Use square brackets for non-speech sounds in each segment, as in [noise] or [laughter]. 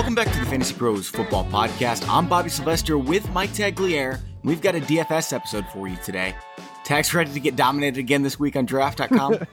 Welcome back to the Fantasy Pros Football Podcast. I'm Bobby Sylvester with Mike Tagliere. We've got a DFS episode for you today. Tags ready to get dominated again this week on draft.com? [laughs]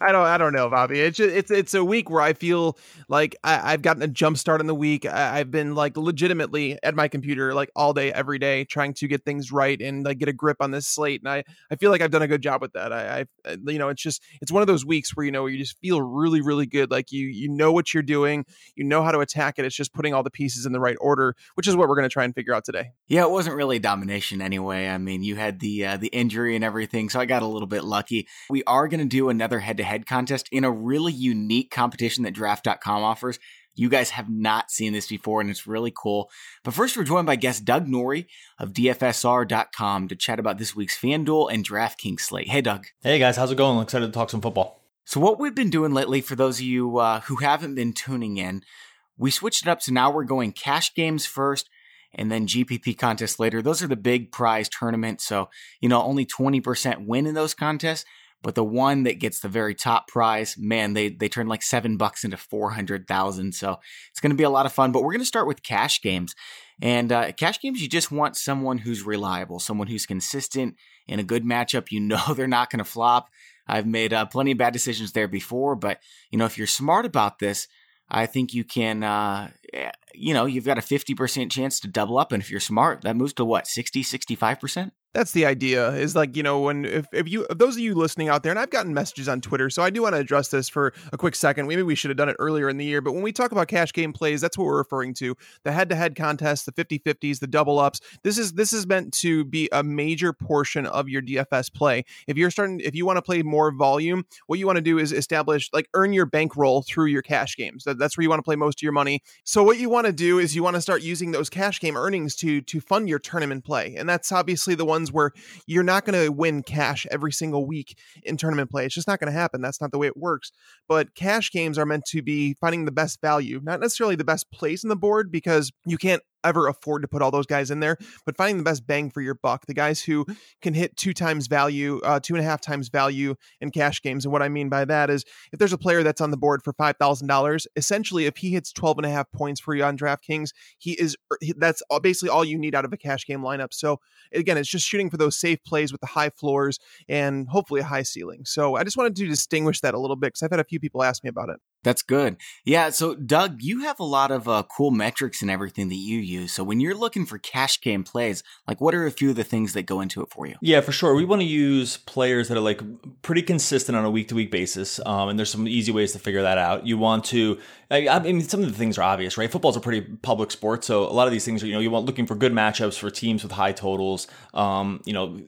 I don't I don't know, Bobby. It's just, it's it's a week where I feel like I, have gotten a jump start in the week. I, have been like legitimately at my computer like all day, every day, trying to get things right and like get a grip on this slate. And I, I feel like I've done a good job with that. I, I you know, it's just it's one of those weeks where you know you just feel really, really good. Like you you know what you're doing, you know how to attack it. It's just putting all the pieces in the right order, which is what we're gonna try and figure out today. Yeah, it wasn't really domination anyway. I mean, you had the uh, the injury and everything, so I got a little bit lucky. We are gonna do another head to head contest in a really unique competition that draft.com offers. You guys have not seen this before, and it's really cool. But first, we're joined by guest Doug Norrie of DFSR.com to chat about this week's FanDuel and DraftKings slate. Hey, Doug. Hey, guys. How's it going? I'm Excited to talk some football. So, what we've been doing lately, for those of you uh, who haven't been tuning in, we switched it up. So now we're going cash games first and then GPP contests later. Those are the big prize tournaments. So, you know, only 20% win in those contests. But the one that gets the very top prize, man, they they turn like seven bucks into four hundred thousand. So it's going to be a lot of fun. But we're going to start with cash games, and uh, cash games. You just want someone who's reliable, someone who's consistent in a good matchup. You know [laughs] they're not going to flop. I've made uh, plenty of bad decisions there before, but you know if you're smart about this, I think you can. Uh, you know you've got a 50% chance to double up and if you're smart that moves to what 60 65% that's the idea is like you know when if, if you if those of you listening out there and i've gotten messages on twitter so i do want to address this for a quick second maybe we should have done it earlier in the year but when we talk about cash game plays that's what we're referring to the head-to-head contests the 50-50s the double ups this is this is meant to be a major portion of your dfs play. If you're starting if you want to play more volume what you want to do is establish like earn your bankroll through your cash games that, that's where you want to play most of your money. So what you want to do is you want to start using those cash game earnings to to fund your tournament play and that's obviously the one where you're not going to win cash every single week in tournament play. It's just not going to happen. That's not the way it works. But cash games are meant to be finding the best value, not necessarily the best place in the board because you can't ever afford to put all those guys in there, but finding the best bang for your buck, the guys who can hit two times value, uh, two and a half times value in cash games. And what I mean by that is if there's a player that's on the board for $5,000, essentially if he hits 12 and a half points for you on DraftKings, he is, er, that's basically all you need out of a cash game lineup. So again, it's just shooting for those safe plays with the high floors and hopefully a high ceiling. So I just wanted to distinguish that a little bit because I've had a few people ask me about it. That's good. Yeah. So, Doug, you have a lot of uh, cool metrics and everything that you use. So, when you're looking for cash game plays, like what are a few of the things that go into it for you? Yeah, for sure. We want to use players that are like pretty consistent on a week to week basis. Um, and there's some easy ways to figure that out. You want to, I, I mean, some of the things are obvious, right? Football's a pretty public sport. So, a lot of these things are, you know, you want looking for good matchups for teams with high totals. Um, you know,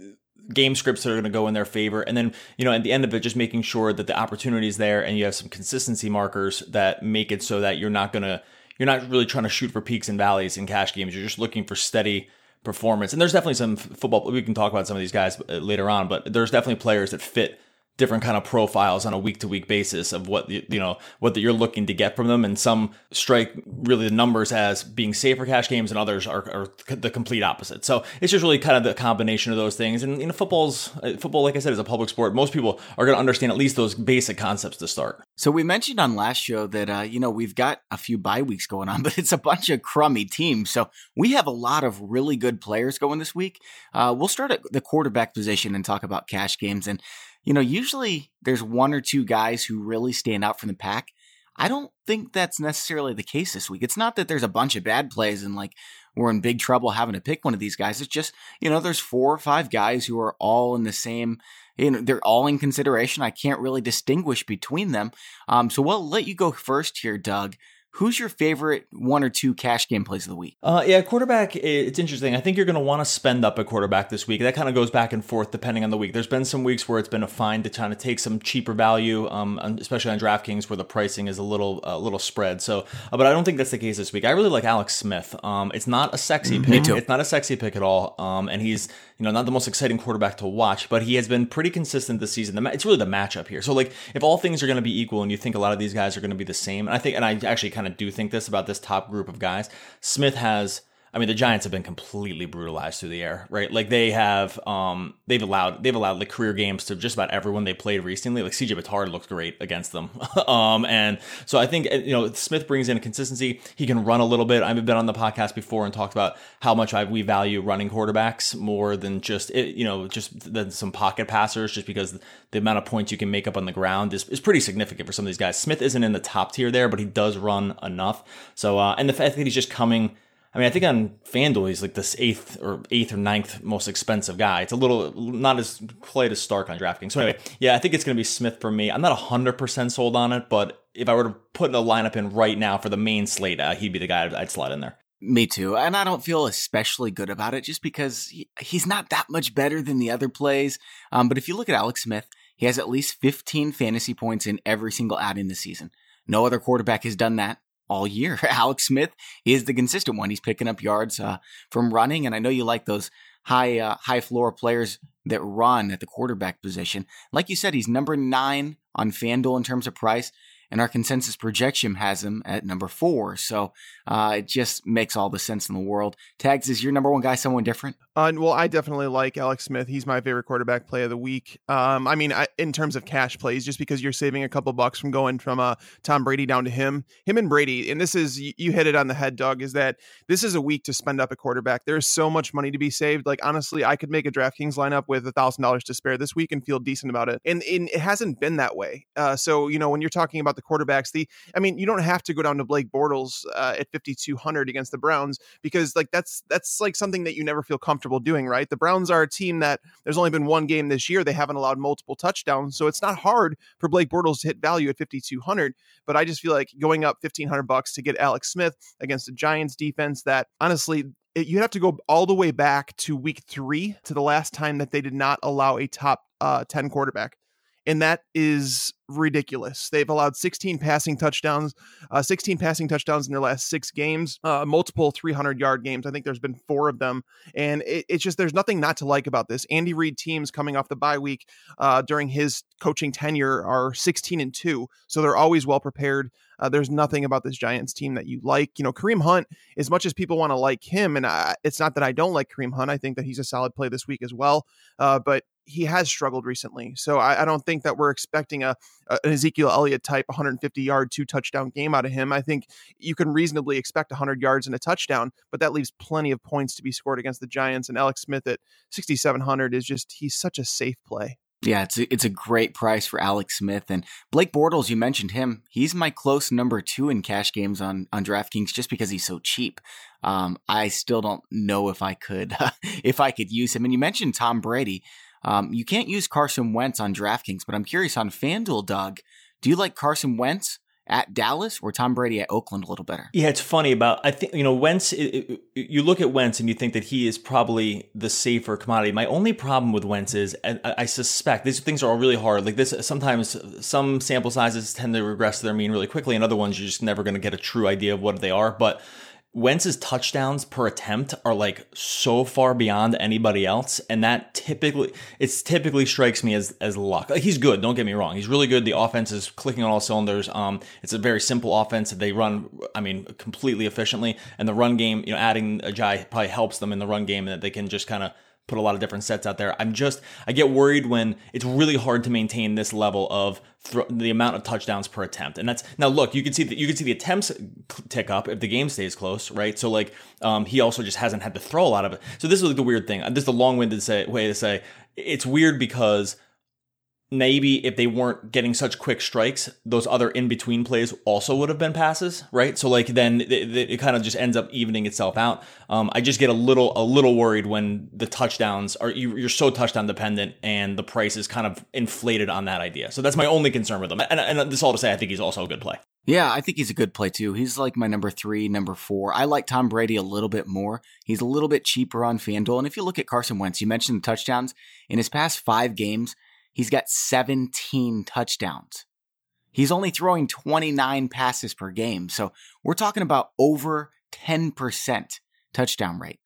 game scripts that are going to go in their favor. And then, you know, at the end of it, just making sure that the opportunity is there and you have some consistency markers that make it so that you're not going to, you're not really trying to shoot for peaks and valleys in cash games. You're just looking for steady performance. And there's definitely some football, we can talk about some of these guys uh, later on, but there's definitely players that fit different kind of profiles on a week to week basis of what you know what you're looking to get from them. And some strike really the numbers as being safer cash games and others are, are the complete opposite. So it's just really kind of the combination of those things. And you know football's uh, football like i said is a public sport. Most people are going to understand at least those basic concepts to start. So we mentioned on last show that uh, you know we've got a few bye weeks going on [laughs] but it's a bunch of crummy teams. So we have a lot of really good players going this week. Uh, we'll start at the quarterback position and talk about cash games. And you know, usually there's one or two guys who really stand out from the pack. I don't think that's necessarily the case this week. It's not that there's a bunch of bad plays and like we're in big trouble having to pick one of these guys. It's just, you know, there's four or five guys who are all in the same, you know, they're all in consideration. I can't really distinguish between them. Um, so we'll let you go first here, Doug. Who's your favorite one or two cash game plays of the week? Uh, yeah, quarterback. It's interesting. I think you're going to want to spend up a quarterback this week. That kind of goes back and forth depending on the week. There's been some weeks where it's been a fine to kind of take some cheaper value, um, especially on DraftKings where the pricing is a little a little spread. So, uh, but I don't think that's the case this week. I really like Alex Smith. Um, it's not a sexy mm, pick. It's not a sexy pick at all. Um, and he's you know not the most exciting quarterback to watch, but he has been pretty consistent this season. It's really the matchup here. So like if all things are going to be equal and you think a lot of these guys are going to be the same, and I think and I actually kind kind of do think this about this top group of guys. Smith has I mean, the Giants have been completely brutalized through the air, right? Like they have, um, they've allowed they've allowed like career games to just about everyone they played recently. Like CJ Beathard looked great against them, [laughs] um, and so I think you know Smith brings in a consistency. He can run a little bit. I've been on the podcast before and talked about how much I, we value running quarterbacks more than just you know just than some pocket passers, just because the amount of points you can make up on the ground is, is pretty significant for some of these guys. Smith isn't in the top tier there, but he does run enough. So uh, and the fact that he's just coming I mean, I think on FanDuel he's like this eighth or eighth or ninth most expensive guy. It's a little not as quite as stark on DraftKings. So anyway, [laughs] yeah, I think it's going to be Smith for me. I'm not hundred percent sold on it, but if I were to put a lineup in right now for the main slate, uh, he'd be the guy I'd slot in there. Me too. And I don't feel especially good about it just because he, he's not that much better than the other plays. Um, but if you look at Alex Smith, he has at least 15 fantasy points in every single ad in the season. No other quarterback has done that all year. [laughs] Alex Smith is the consistent one. He's picking up yards uh, from running, and I know you like those high uh, high floor players that run at the quarterback position. Like you said, he's number nine on FanDuel in terms of price and our consensus projection has him at number four. So uh, it just makes all the sense in the world. Tags, is your number one guy someone different? Uh, well, I definitely like Alex Smith. He's my favorite quarterback play of the week. Um, I mean, I, in terms of cash plays, just because you're saving a couple bucks from going from uh, Tom Brady down to him, him and Brady, and this is you hit it on the head, Doug. Is that this is a week to spend up a quarterback? There's so much money to be saved. Like honestly, I could make a DraftKings lineup with a thousand dollars to spare this week and feel decent about it. And, and it hasn't been that way. Uh, so you know, when you're talking about the quarterbacks, the I mean, you don't have to go down to Blake Bortles uh, at 5200 against the Browns because like that's that's like something that you never feel comfortable doing, right? The Browns are a team that there's only been one game this year they haven't allowed multiple touchdowns, so it's not hard for Blake Bortles to hit value at 5200. But I just feel like going up 1500 bucks to get Alex Smith against a Giants defense that honestly you have to go all the way back to week three to the last time that they did not allow a top uh, 10 quarterback and that is ridiculous. They've allowed 16 passing touchdowns, uh, 16 passing touchdowns in their last six games, uh, multiple 300 yard games. I think there's been four of them, and it, it's just there's nothing not to like about this. Andy Reid teams coming off the bye week uh, during his coaching tenure are 16 and two, so they're always well prepared. Uh, there's nothing about this Giants team that you like. You know, Kareem Hunt, as much as people want to like him, and I, it's not that I don't like Kareem Hunt. I think that he's a solid play this week as well. Uh, but he has struggled recently. So I, I don't think that we're expecting a, a, an Ezekiel Elliott type 150 yard, two touchdown game out of him. I think you can reasonably expect 100 yards and a touchdown, but that leaves plenty of points to be scored against the Giants. And Alex Smith at 6,700 is just, he's such a safe play. Yeah, it's a, it's a great price for Alex Smith and Blake Bortles. You mentioned him; he's my close number two in cash games on on DraftKings just because he's so cheap. Um, I still don't know if I could [laughs] if I could use him. And you mentioned Tom Brady. Um, you can't use Carson Wentz on DraftKings, but I'm curious on FanDuel, Doug. Do you like Carson Wentz at Dallas or Tom Brady at Oakland a little better? Yeah, it's funny about I think you know Wentz. It, it, you look at Wentz and you think that he is probably the safer commodity. My only problem with Wentz is I, I suspect these things are all really hard. Like this, sometimes some sample sizes tend to regress to their mean really quickly, and other ones you're just never going to get a true idea of what they are. But Wentz's touchdowns per attempt are like so far beyond anybody else, and that typically it's typically strikes me as as luck. Like he's good, don't get me wrong. He's really good. The offense is clicking on all cylinders. Um, it's a very simple offense that they run. I mean, completely efficiently, and the run game. You know, adding Ajayi probably helps them in the run game, and that they can just kind of put a lot of different sets out there. I'm just I get worried when it's really hard to maintain this level of th- the amount of touchdowns per attempt. And that's now look, you can see that you can see the attempts tick up if the game stays close, right? So like um, he also just hasn't had to throw a lot of it. So this is like the weird thing. This is the long-winded say, way to say it's weird because maybe if they weren't getting such quick strikes, those other in between plays also would have been passes, right? So like then it, it, kind of just ends up evening itself out. Um, I just get a little a little worried when the touchdowns are you, are so touchdown dependent and the price is kind of inflated on that idea. So that's my only concern with them. And, and this all to say, I think he's also a good play. Yeah, I think he's a good play too. He's like my number three, number four. I like Tom Brady a little bit more. He's a little bit cheaper on FanDuel. And if you look at Carson Wentz, you mentioned the touchdowns in his past five games He's got 17 touchdowns. He's only throwing 29 passes per game. So we're talking about over 10% touchdown rate.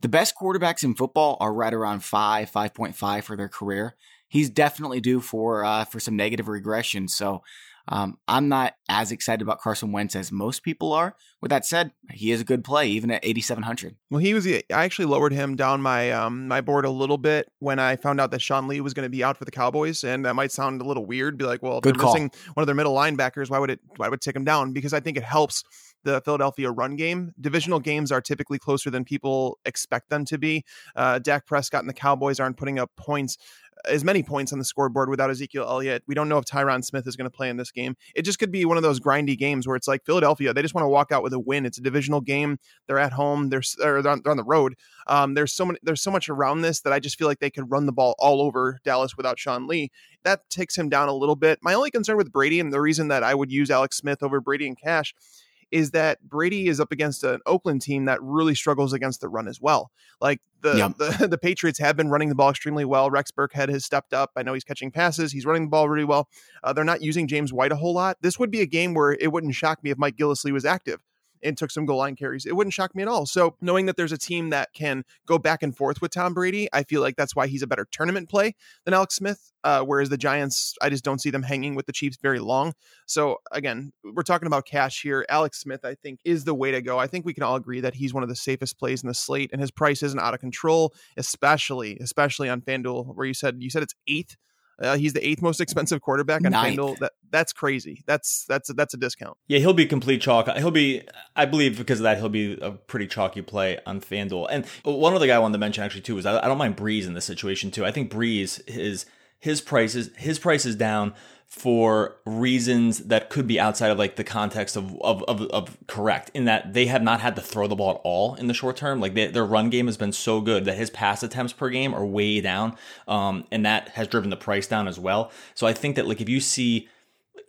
The best quarterbacks in football are right around 5, 5.5 for their career. He's definitely due for uh, for some negative regression. So Um, I'm not as excited about Carson Wentz as most people are. With that said, he is a good play, even at 8,700. Well, he was. I actually lowered him down my um, my board a little bit when I found out that Sean Lee was going to be out for the Cowboys, and that might sound a little weird. Be like, well, if good they're call. missing one of their middle linebackers, why would it? Why would it take him down? Because I think it helps the Philadelphia run game. Divisional games are typically closer than people expect them to be. Uh, Dak Prescott and the Cowboys aren't putting up points as many points on the scoreboard without Ezekiel Elliott. We don't know if Tyron Smith is going to play in this game. It just could be one of those grindy games where it's like Philadelphia, they just want to walk out with a win. It's a divisional game. They're at home. They're they're on, they're on the road. Um, there's so many. There's so much around this that I just feel like they could run the ball all over Dallas without Sean Lee. That takes him down a little bit. My only concern with Brady and the reason that I would use Alex Smith over Brady and Cash is that Brady is up against an Oakland team that really struggles against the run as well. Like the, the [laughs] the Patriots have been running the ball extremely well. Rex Burkhead has stepped up. I know he's catching passes. He's running the ball really well. Uh, they're not using James White a whole lot. This would be a game where it wouldn't shock me if Mike Gillislee was active and took some goal line carries. It wouldn't shock me at all. So knowing that there's a team that can go back and forth with Tom Brady, I feel like that's why he's a better tournament play than Alex Smith. Uh, whereas the Giants, I just don't see them hanging with the Chiefs very long. So again, we're talking about cash here. Alex Smith, I think, is the way to go. I think we can all agree that he's one of the safest plays in the slate, and his price isn't out of control, especially especially on FanDuel, where you said you said it's eighth. Uh, he's the eighth most expensive quarterback on Ninth. FanDuel. That that's crazy. That's that's that's a discount. Yeah, he'll be complete chalk. He'll be, I believe, because of that, he'll be a pretty chalky play on FanDuel. And one other guy I wanted to mention actually too is I, I don't mind Brees in this situation too. I think Brees is his prices his price is down for reasons that could be outside of like the context of of, of, of correct in that they have not had to throw the ball at all in the short term. Like they, their run game has been so good that his pass attempts per game are way down um, and that has driven the price down as well. So i think that like if you see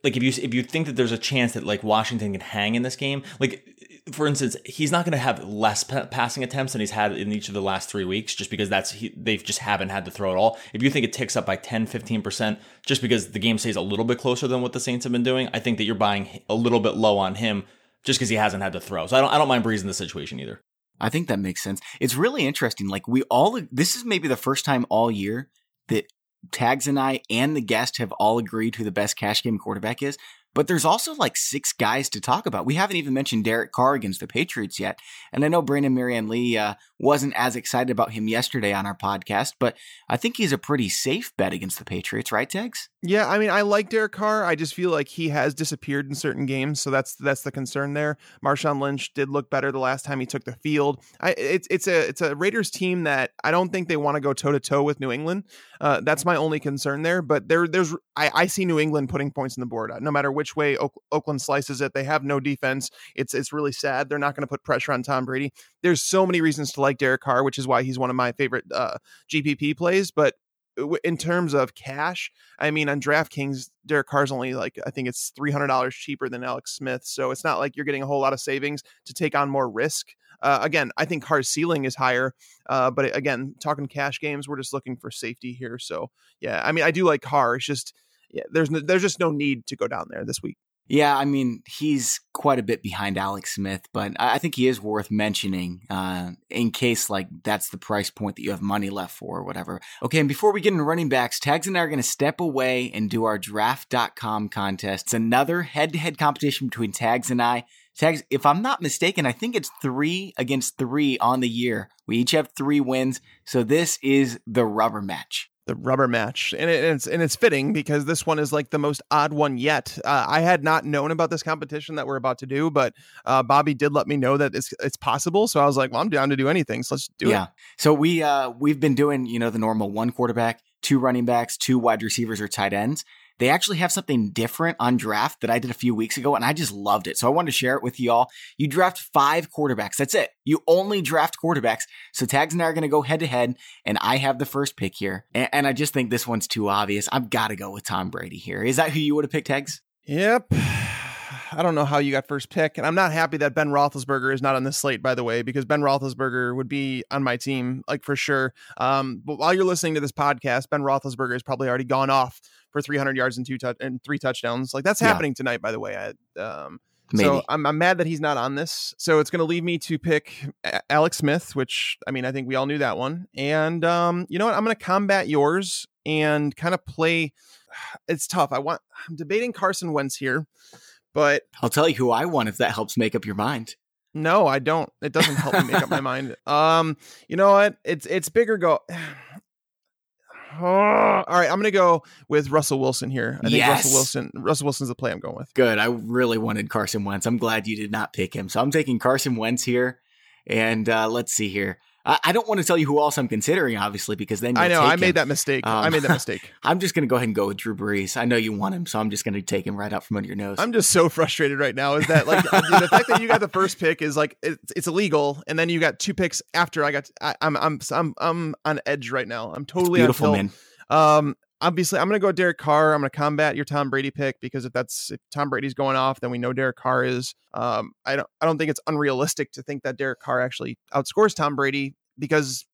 like if you if you think that there's a chance that like Washington can hang in this game, like for instance, he's not going to have less pa- passing attempts than he's had in each of the last three weeks, just because that's he, they just haven't had to throw at all. If you think it ticks up by 10, 15 percent, just because the game stays a little bit closer than what the Saints have been doing, I think that you're buying a little bit low on him just because he hasn't had to throw. So I don't I don't mind Brees in the situation either. I think that makes sense. It's really interesting. Like we all, this is maybe the first time all year that Tags and I and the guest have all agreed who the best cash game quarterback is. But there's also like six guys to talk about. We haven't even mentioned Derek Carr against the Patriots yet. And I know Brandon Marianne Lee uh, wasn't as excited about him yesterday on our podcast, but I think he's a pretty safe bet against the Patriots, right, Tags? Yeah, I mean, I like Derek Carr. I just feel like he has disappeared in certain games, so that's that's the concern there. Marshawn Lynch did look better the last time he took the field. I, it's it's a it's a Raiders team that I don't think they want to go toe to toe with New England. Uh, that's my only concern there. But there there's I, I see New England putting points on the board no matter which way Oak, Oakland slices it. They have no defense. It's it's really sad. They're not going to put pressure on Tom Brady. There's so many reasons to like Derek Carr, which is why he's one of my favorite uh, GPP plays. But in terms of cash, I mean, on DraftKings, Derek Carr's only like I think it's three hundred dollars cheaper than Alex Smith, so it's not like you're getting a whole lot of savings to take on more risk. Uh, again, I think Carr's ceiling is higher, uh, but again, talking cash games, we're just looking for safety here. So yeah, I mean, I do like Carr. It's just yeah, there's no, there's just no need to go down there this week. Yeah, I mean, he's quite a bit behind Alex Smith, but I think he is worth mentioning uh, in case like that's the price point that you have money left for or whatever. Okay, and before we get into running backs, Tags and I are going to step away and do our draft.com contest. It's another head to head competition between Tags and I. Tags, if I'm not mistaken, I think it's three against three on the year. We each have three wins. So this is the rubber match the rubber match and, it, and, it's and it's fitting because this one is like the most odd one yet uh, i had not known about this competition that we're about to do but uh, bobby did let me know that it's it's possible so i was like well i'm down to do anything so let's do it. yeah. it so we uh we've been doing you know the normal one quarterback two running backs two wide receivers or tight ends they actually have something different on draft that I did a few weeks ago, and I just loved it. So I wanted to share it with y'all. You draft five quarterbacks. That's it. You only draft quarterbacks. So Tags and I are going to go head to head, and I have the first pick here. And, and I just think this one's too obvious. I've got to go with Tom Brady here. Is that who you would have picked, Tags? Yep. I don't know how you got first pick, and I'm not happy that Ben Roethlisberger is not on this slate, by the way, because Ben Roethlisberger would be on my team, like for sure. Um, but while you're listening to this podcast, Ben Roethlisberger has probably already gone off for 300 yards and two touch and three touchdowns. Like that's happening yeah. tonight, by the way. I, um, Maybe. So I'm, I'm mad that he's not on this. So it's going to leave me to pick Alex Smith, which I mean, I think we all knew that one. And um, you know what? I'm going to combat yours and kind of play. [sighs] It's tough. I want. I'm debating Carson Wentz here, but I'll tell you who I want if that helps make up your mind. No, I don't. It doesn't help me make up my mind. [laughs] Um, you know what? It's it's bigger go. Oh, [sighs] all right, I'm gonna go with Russell Wilson here. I think yes. Russell Wilson. Russell Wilson's the play I'm going with. Good. I really wanted Carson Wentz. I'm glad you did not pick him. So I'm taking Carson Wentz here. And uh, let's see here. I, don't want to tell you who else I'm considering, obviously, because then I know I him. made that mistake. Um, I made that mistake. I'm just going to go ahead and go with Drew Brees. I know you want him, so I'm just going to take him right out from under your nose. I'm just so frustrated right now. Is that like the fact that you got the first pick is like it's, it's illegal, and then you got two picks after I got. I, am I'm I'm I'm on edge right now. I'm totally it's beautiful, man. Um, obviously, I'm going to go Derek Carr. I'm going to combat your Tom Brady pick because if that's if Tom Brady's going off, then we know Derek Carr is. Um, I don't I don't think it's unrealistic to think that Derek Carr actually outscores Tom Brady because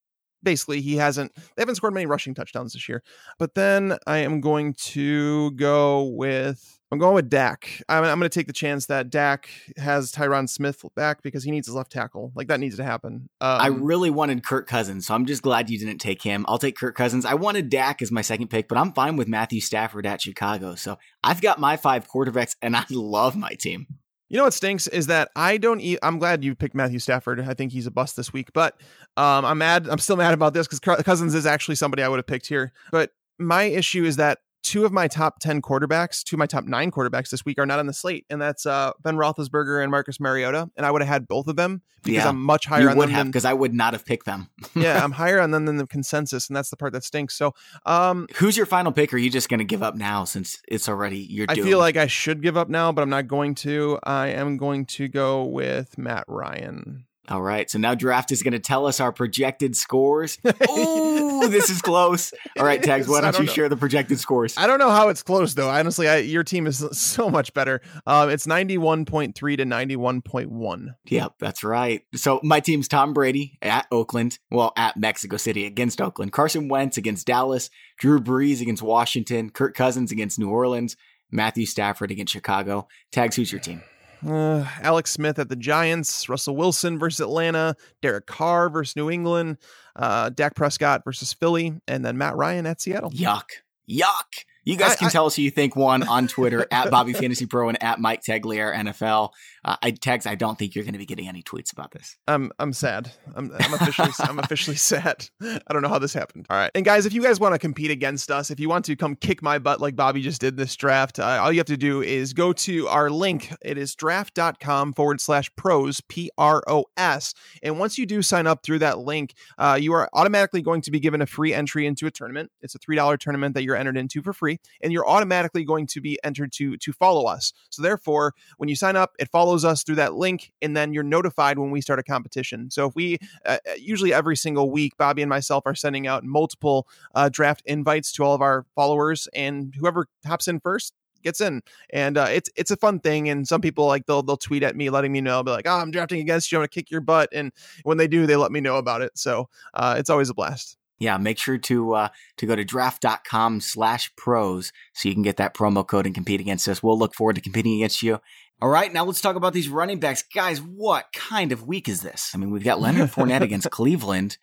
basically he hasn't they haven't scored many rushing touchdowns this year. But then I am going to go with I'm going with Dak. I'm, I'm going to take the chance that Dak has Tyron Smith back because he needs his left tackle. Like that needs to happen. Um, I really wanted Kirk Cousins, so I'm just glad you didn't take him. I'll take Kirk Cousins. I wanted Dak as my second pick, but I'm fine with Matthew Stafford at Chicago. So I've got my five quarterbacks, and I [laughs] love my team. You know what stinks is that I don't. E- I'm glad you picked Matthew Stafford. I think he's a bust this week, but um, I'm mad. I'm still mad about this because Cousins is actually somebody I would have picked here. But my issue is that two of my top 10 quarterbacks, two of my top nine quarterbacks this week are not on the slate. And that's uh, Ben Roethlisberger and Marcus Mariota. And I would have had both of them because yeah, I'm much higher on would them. because I would not have picked them. [laughs] yeah, I'm higher on them than the consensus. And that's the part that stinks. So, um, who's your final pick? Or are you just going to give up now since it's already, you're I feel like I should give up now, but I'm not going to. I am going to go with Matt Ryan. All right. So now draft is going to tell us our projected scores. [laughs] Oh, this is close. All right, Tags, why don't, don't you know. share the projected scores? I don't know how it's close, though. Honestly, I, your team is [laughs] so much better. Um, it's 91.3 to 91.1. Yep, that's right. So my team's Tom Brady at Oakland, well, at Mexico City against Oakland, Carson Wentz against Dallas, Drew Brees against Washington, Kirk Cousins against New Orleans, Matthew Stafford against Chicago. Tags, who's your team? Uh, Alex Smith at the Giants, Russell Wilson versus Atlanta, Derek Carr versus New England, uh, Dak Prescott versus Philly, and then Matt Ryan at Seattle. Yuck. Yuck. You guys can I, tell us who you think won on Twitter at [laughs] Bobby Fantasy Pro and at Mike Tagliere NFL. Uh, I tags. I don't think you're going to be getting any tweets about this. I'm I'm sad. I'm, I'm officially [laughs] I'm officially sad. I don't know how this happened. All right, and guys, if you guys want to compete against us, if you want to come kick my butt like Bobby just did this draft, uh, all you have to do is go to our link. It is draft.com forward slash pros P R O S, and once you do sign up through that link, uh, you are automatically going to be given a free entry into a tournament. It's a three dollar tournament that you're entered into for free and you're automatically going to be entered to to follow us. So therefore, when you sign up, it follows us through that link, and then you're notified when we start a competition. So if we uh, uh, usually every single week, Bobby and myself are sending out multiple uh, draft invites to all of our followers, and whoever hops in first gets in and uh, it's it's a fun thing and some people like they'll they'll tweet at me letting me know be like oh i'm drafting against you i'm gonna kick your butt and when they do they let me know about it so uh, it's always a blast yeah, make sure to uh, to go to draft.com slash pros so you can get that promo code and compete against us. We'll look forward to competing against you. All right, now let's talk about these running backs. Guys, what kind of week is this? I mean, we've got Leonard Fournette [laughs] against Cleveland.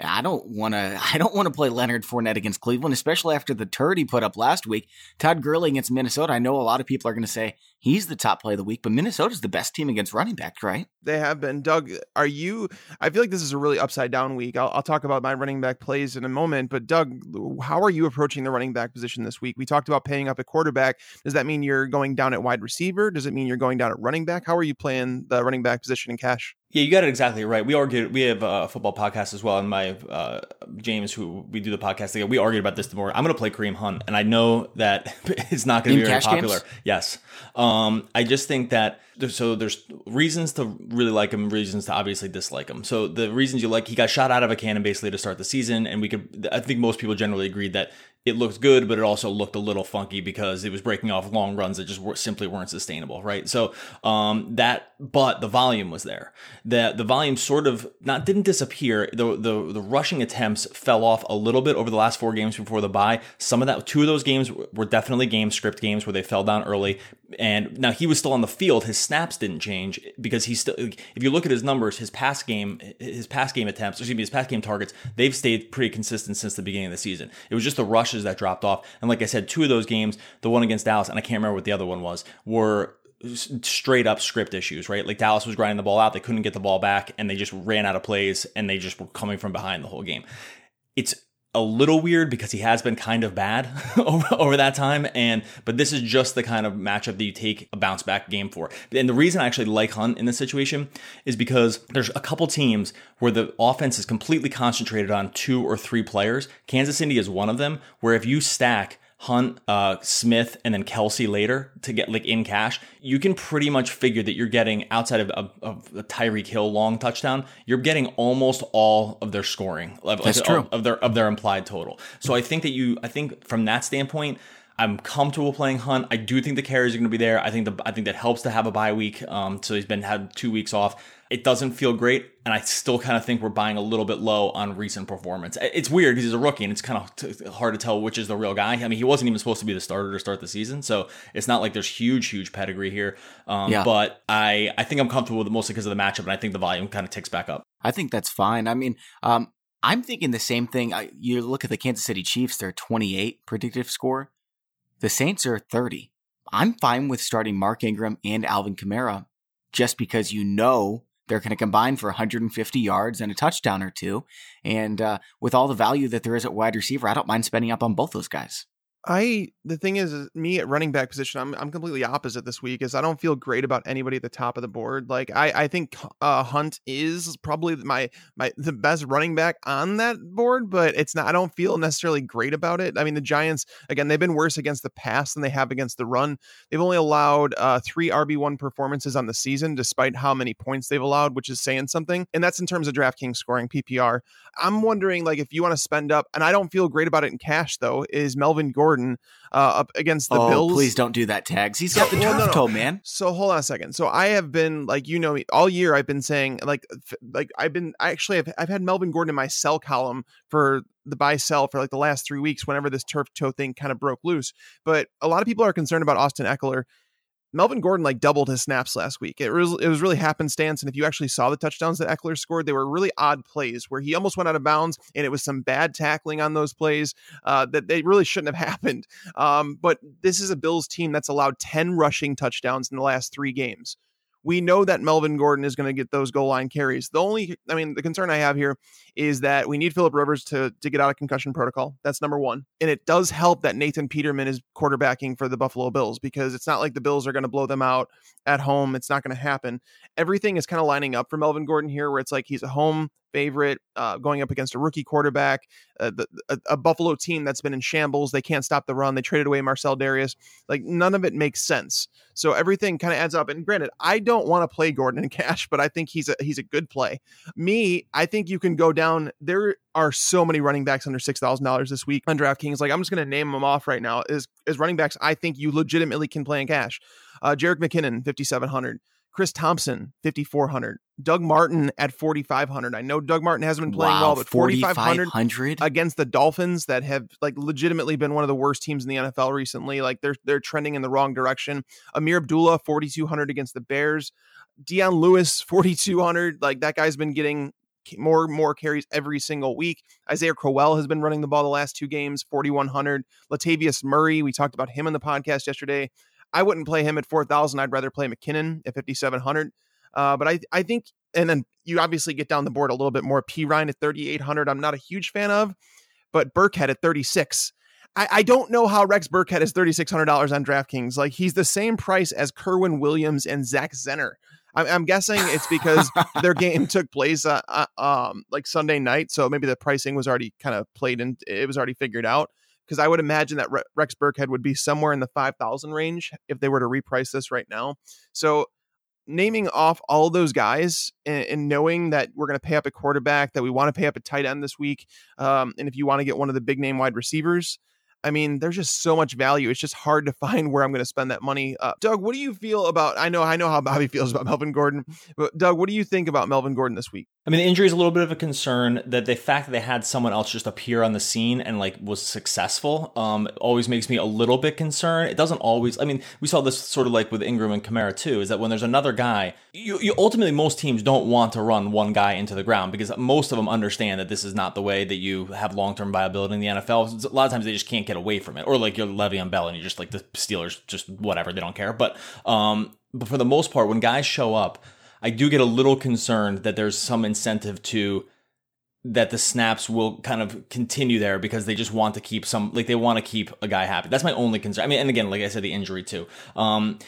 I don't want to. I don't want to play Leonard Fournette against Cleveland, especially after the turd he put up last week. Todd Gurley against Minnesota. I know a lot of people are going to say he's the top play of the week, but Minnesota's the best team against running back, right? They have been. Doug, are you? I feel like this is a really upside down week. I'll, I'll talk about my running back plays in a moment, but Doug, how are you approaching the running back position this week? We talked about paying up at quarterback. Does that mean you're going down at wide receiver? Does it mean you're going down at running back? How are you playing the running back position in cash? Yeah, you got it exactly right. We argued. We have a football podcast as well, and my uh, James, who we do the podcast together, we argued about this The more. I'm going to play Kareem Hunt, and I know that [laughs] it's not going to be very popular. Games? Yes, um, Um, I just think that so there's reasons to really like him, reasons to obviously dislike him. So the reasons you like, he got shot out of a cannon basically to start the season, and we could. I think most people generally agreed that it looked good, but it also looked a little funky because it was breaking off long runs that just were, simply weren't sustainable, right? So um, that, but the volume was there. The the volume sort of not didn't disappear. The the the rushing attempts fell off a little bit over the last four games before the bye. Some of that, two of those games were definitely game script games where they fell down early. And now he was still on the field. His snaps didn't change because he's still. If you look at his numbers, his pass game, his pass game attempts, excuse me, his pass game targets, they've stayed pretty consistent since the beginning of the season. It was just the rushes that dropped off. And like I said, two of those games, the one against Dallas, and I can't remember what the other one was, were straight up script issues, right? Like Dallas was grinding the ball out, they couldn't get the ball back, and they just ran out of plays, and they just were coming from behind the whole game. It's a little weird because he has been kind of bad [laughs] over, over, that time and but this is just the kind of matchup that you take a bounce back game for. And the reason i actually like hunt in this situation is because there's a couple teams where the offense is completely concentrated on two or three players. Kansas city is one of them where if you stack Hunt, uh, Smith, and then Kelce later to get like in cash, you can pretty much figure that you're getting outside of, of, of a Tyreek Hill long touchdown, you're getting almost all of their scoring. That's like, true. Of, of their of their implied total. So I think that you, I think from that standpoint, I'm comfortable playing Hunt. I do think the carries are going to be there. I think the I think that helps to have a bye week. Um, so he's been had two weeks off. It doesn't feel great, and I still kind of think we're buying a little bit low on recent performance. It's weird because he's a rookie, and it's kind of t- hard to tell which is the real guy. I mean, he wasn't even supposed to be the starter to start the season, so it's not like there's huge, huge pedigree here. Um, yeah. But I I think I'm comfortable with it mostly because of the matchup, and I think the volume kind of ticks back up. I think that's fine. I mean, um, I'm thinking the same thing. You look at the Kansas City Chiefs; they're 28 predictive score. The Saints are 30. I'm fine with starting Mark Ingram and Alvin Kamara just because you know they're going to combine for 150 yards and a touchdown or two. And uh, with all the value that there is at wide receiver, I don't mind spending up on both those guys. I the thing is, is, me at running back position, I'm I'm completely opposite this week. Is I don't feel great about anybody at the top of the board. Like I I think uh, Hunt is probably my my the best running back on that board, but it's not. I don't feel necessarily great about it. I mean, the Giants again, they've been worse against the pass than they have against the run. They've only allowed uh, three RB one performances on the season, despite how many points they've allowed, which is saying something. And that's in terms of DraftKings scoring PPR. I'm wondering like if you want to spend up, and I don't feel great about it in cash though. Is Melvin Gordon Gordon uh, up against the oh, Bills. Please don't do that, Tags. He's got the turf no, no. toe, man. So hold on a second. So I have been like you know me all year. I've been saying like like I've been I actually have I've had Melvin Gordon in my sell column for the buy sell for like the last three weeks. Whenever this turf toe thing kind of broke loose, but a lot of people are concerned about Austin Ekeler Melvin Gordon like doubled his snaps last week. It was it was really happenstance, and if you actually saw the touchdowns that Ekeler scored, they were really odd plays where he almost went out of bounds, and it was some bad tackling on those plays uh, that they really shouldn't have [laughs] happened. Um, but this is a Bills team that's allowed ten rushing touchdowns in the last three games we know that Melvin Gordon is going to get those goal line carries. The only, I mean, the concern I have here is that we need Philip Rivers to to get out of concussion protocol. That's number one, and it does help that Nathan Peterman is quarterbacking for the Buffalo Bills because it's not like the Bills are going to blow them out at home. It's not going to happen. Everything is kind of lining up for Melvin Gordon here, where it's like he's a home favorite uh, going up against a rookie quarterback, uh, the, a, a, Buffalo team that's been in shambles. They can't stop the run. They traded away Marcell Dareus. Like none of it makes sense. So everything kind of adds up. And granted, I don't want to play Gordon in [laughs] cash, but I think he's a he's a good play. Me, I think you can go down. There are so many running backs under six thousand dollars this week on DraftKings. Like I'm just going to name them off right now. Is is running backs I think you legitimately can play in cash. Uh, Jerick McKinnon, fifty seven hundred. Chris Thompson, 5,400. Doug Martin at 4,500. I know Doug Martin hasn't been playing wow, well, but 4,500 against the Dolphins that have like legitimately been one of the worst teams in the NFL recently. Like they're, they're trending in the wrong direction. Ameer Abdullah, 4,200 against the Bears. Dion Lewis, 4,200. Like that guy's been getting more more carries every single week. Isaiah Crowell has been running the ball the last two games, 4,100. Latavius Murray, we talked about him in the podcast yesterday. I wouldn't play him at 4,000. I'd rather play McKinnon at 5,700. Uh, but I, I think, and then you obviously get down the board a little bit more. Perine at 3,800. I'm not a huge fan of, but Burkhead at 36. I, I don't know how Rex Burkhead is $3,600 on DraftKings. Like he's the same price as Kerwynn Williams and Zach Zenner. I'm, I'm guessing it's because [laughs] their game took place uh, uh, um, like Sunday night, so maybe the pricing was already kind of played and it was already figured out because I would imagine that Rex Burkhead would be somewhere in the 5,000 range if they were to reprice this right now. So naming off all those guys and, and knowing that we're going to pay up a quarterback, that we want to pay up a tight end this week, um, and if you want to get one of the big name wide receivers, I mean, there's just so much value. It's just hard to [laughs] find where I'm going to spend that money. Uh, Doug, what do you feel about? I know, I know how Bobby [laughs] feels about Melvin Gordon, but Doug, what do you think about Melvin Gordon this week? I mean, the injury is a little bit of a concern. That the fact that they had someone else just appear on the scene and like was successful, um, always makes me a little bit concerned. It doesn't always. I mean, we saw this sort of like with Ingram and Kamara too. Is that when there's another guy, you, you ultimately most teams don't want to run one guy into the ground because most of them understand that this is not the way that you have long term viability in the NFL. A lot of times they just can't get away from it, or like you're Le'Veon Bell and you're just like the Steelers, just whatever they don't care. But um, but for the most part, when guys show up I do get a little concerned that there's some incentive to that the snaps will kind of continue there because they just want to keep some like they want to keep a guy happy. That's my only concern. I mean, and again, like I said, the injury too. Um,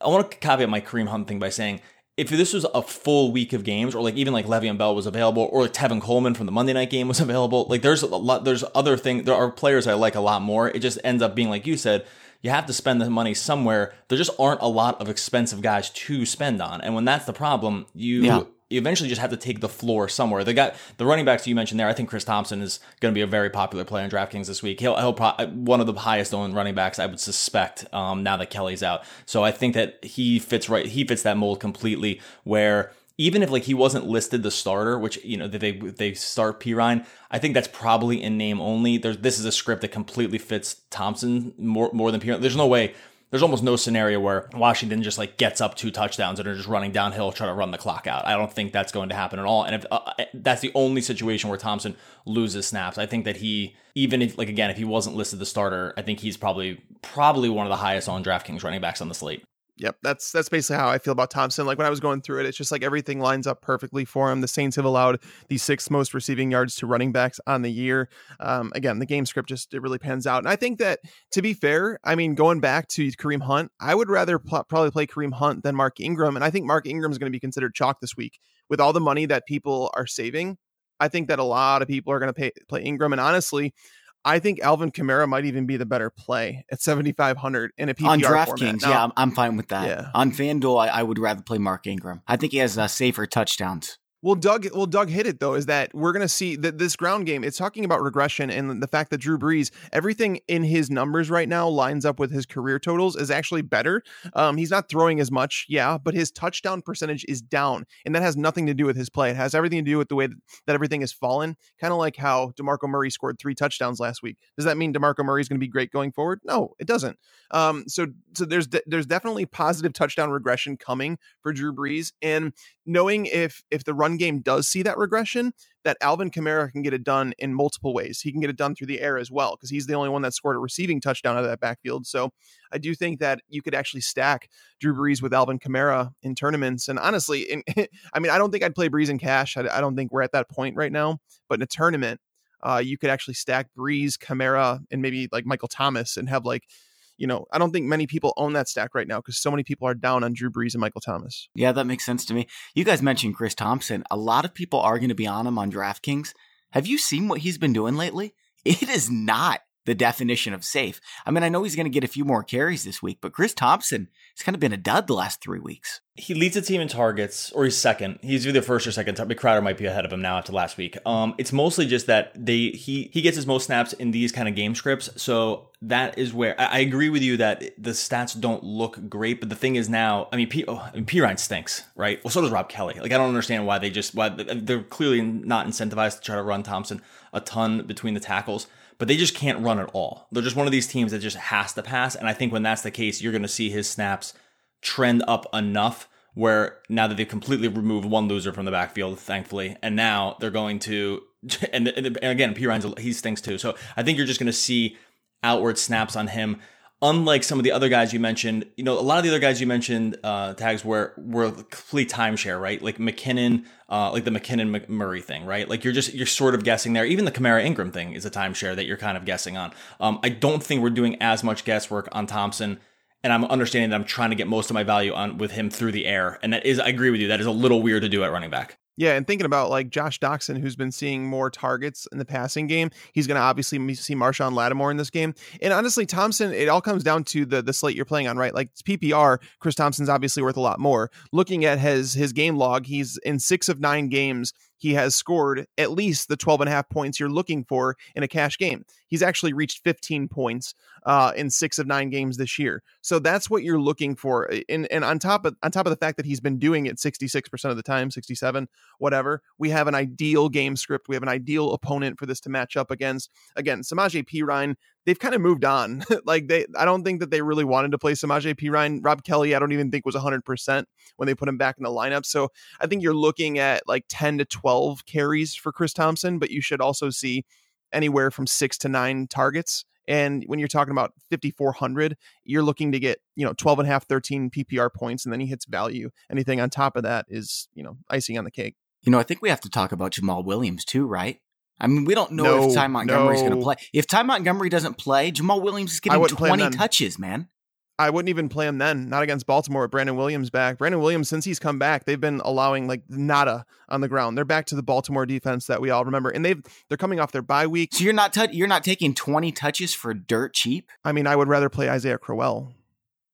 I want to caveat my Kareem Hunt thing by saying if this was a full week of games, or like even like Le'Veon Bell was available, or like Tevin Coleman from the Monday night game was [laughs] available, like there's a lot, there's other things. There are players I like a lot more. It just ends up being like you said you have to spend the money somewhere. There just aren't a lot of expensive guys to spend on. And when that's the problem, you yeah. you eventually just have to take the floor somewhere. The guy, the running backs you mentioned there, I think Chris Thompson is going to be a very popular player in DraftKings this week. He'll, he'll pro- one of the highest owned running backs, I would suspect, um, now that Kelley's out. So I think that he fits right. He fits that mold completely where even if like he wasn't listed the starter, which you know they they start Perine, I think that's probably in name only. There's this is a script that completely fits Thompson more more than Perine. There's no way. There's almost no scenario where Washington just like gets up two touchdowns and are just running downhill trying to run the clock out. I don't think that's going to happen at all. And if uh, uh, that's the only situation where Thompson loses snaps, I think that he even if like again if he wasn't listed the starter, I think he's probably probably one of the highest on DraftKings running backs on the slate. Yep, that's that's basically how I feel about Thompson. Like when I was going through it, it's just like everything lines up perfectly for him. The Saints have allowed the sixth most receiving yards to running backs on the year. Um, again, the game script just it really pans out. And I think that to be fair, I mean, going back to Kareem Hunt, I would rather pl- probably play Kareem Hunt than Mark Ingram. And I think Mark Ingram is going to be considered chalk this week with all the money that people are saving. I think that a lot of people are going to pay, play Ingram. And honestly, I think Alvin Kamara might even be the better play at 7,500 in a PPR on DraftKings. Yeah, I'm, I'm, fine with that. Yeah. On FanDuel, I, I, would rather play Mark Ingram. I think he has uh, safer touchdowns. Well, Doug, well, Doug hit it though. Is that we're going to see that this ground game? It's talking about regression and the fact that Drew Brees, everything in his numbers right now lines up with his career totals is actually better. Um, he's not throwing as much, yeah, but his touchdown percentage is down, and that has nothing to do with his play. It has everything to do with the way that everything has fallen. Kind of like how Demarco Murray scored three touchdowns last week. Does that mean Demarco Murray is going to be great going forward? No, it doesn't. Um, so so there's de- there's definitely positive touchdown regression coming for Drew Brees, and knowing if if the run game does see that regression, that Alvin Kamara can get it done in multiple ways. He can get it done through the air as well because he's the only one that scored a receiving touchdown out of that backfield. So I do think that you could actually stack Drew Brees with Alvin Kamara in tournaments. And honestly, in, [laughs] I mean, I don't think I'd play Brees in cash. I, I, don't think we're at that point right now. But in a tournament, uh, you could actually stack Brees, Kamara, and maybe like Michael Thomas and have like you know, I don't think many people own that stack right now because so many people are down on Drew Brees and Michael Thomas. Yeah, that makes sense to me. You guys mentioned Chris Thompson. A lot of people are going to be on him on DraftKings. Have you seen what he's been doing lately? [laughs] It is not the definition of safe. I mean, I know he's going to get a few more carries this week, but Chris Thompson has kind of been a dud the last three weeks. He leads the team in targets, or he's second. He's either first or second. Big Crowder might be ahead of him now after last week. Um, it's mostly just that they he he gets his most snaps in these kind of game scripts. So that is where I, I agree with you that the stats don't look great. But the thing is now, I mean, P, oh, I mean, Perine stinks, right? Well, so does Rob Kelley. Like I don't understand why they just why they're clearly not incentivized to try to run Thompson a ton between the tackles but they just can't run at all. They're just one of these teams that just has to pass. And I think when that's the case, you're going to see his snaps trend up enough where now that they've completely removed one loser from the backfield, thankfully, and now they're going to, [laughs] and, and again, Perine's, he stinks too. So I think you're just going to see outward snaps on him unlike some of the other guys you mentioned, you know, a lot of the other guys you mentioned, uh, tags were were complete timeshare, right? Like McKinnon, uh, like the McKinnon Murray thing, right? Like you're just you're sort of guessing there. Even the Kamara Ingram thing is a timeshare that you're kind of guessing on. Um, I don't think we're doing as much guesswork on Thompson. And I'm understanding that I'm trying to get most of my value on with him through the air, and that is, I agree with you, that is a little weird to do at running back. Yeah, and thinking about like Josh Doctson, who's been seeing more targets in the passing game, he's going to obviously see Marshon Lattimore in this game. And honestly, Thompson, it all comes down to the the slate you're playing on, right? Like PPR, Chris Thompson's obviously worth a lot more. Looking at his his game log, he's in six of nine games he has scored at least the 12 and a half points you're looking for in a cash game. He's actually reached 15 points uh, in six of nine games this year. So that's what you're looking for. And, and on top of on top of the fact that he's been doing it 66% of the time, 67, whatever, we have an ideal game script. We have an ideal opponent for this to match up against. Again, Samaje Perine, they've kind of moved on. [laughs] like they, I don't think that they really wanted to play Samaje Perine. Rob Kelley, I don't even think was 100% when they put him back in the lineup. So I think you're looking at like 10 to 12 carries for Chris Thompson, but you should also see anywhere from six to nine targets. And when you're talking about 5,400, you're looking to get, you know, 12 and a half, 13 PPR points, and then he hits value. Anything on top of that is, you know, icing on the cake. You know, I think we have to talk about Jamal Williams too, right? I mean, we don't know no, if Ty Montgomery's no. going to play. If Ty Montgomery doesn't play, Jamaal Williams is getting 20 touches, man. I wouldn't even play him then, not against Baltimore with Brandon Williams back. Brandon Williams, since he's come back, they've been allowing like nada on the ground. They're back to the Baltimore defense that we all remember, and they've they're coming off their bye week. So you're not t- you're not taking twenty touches for dirt cheap. I mean, I would rather play Isaiah Crowell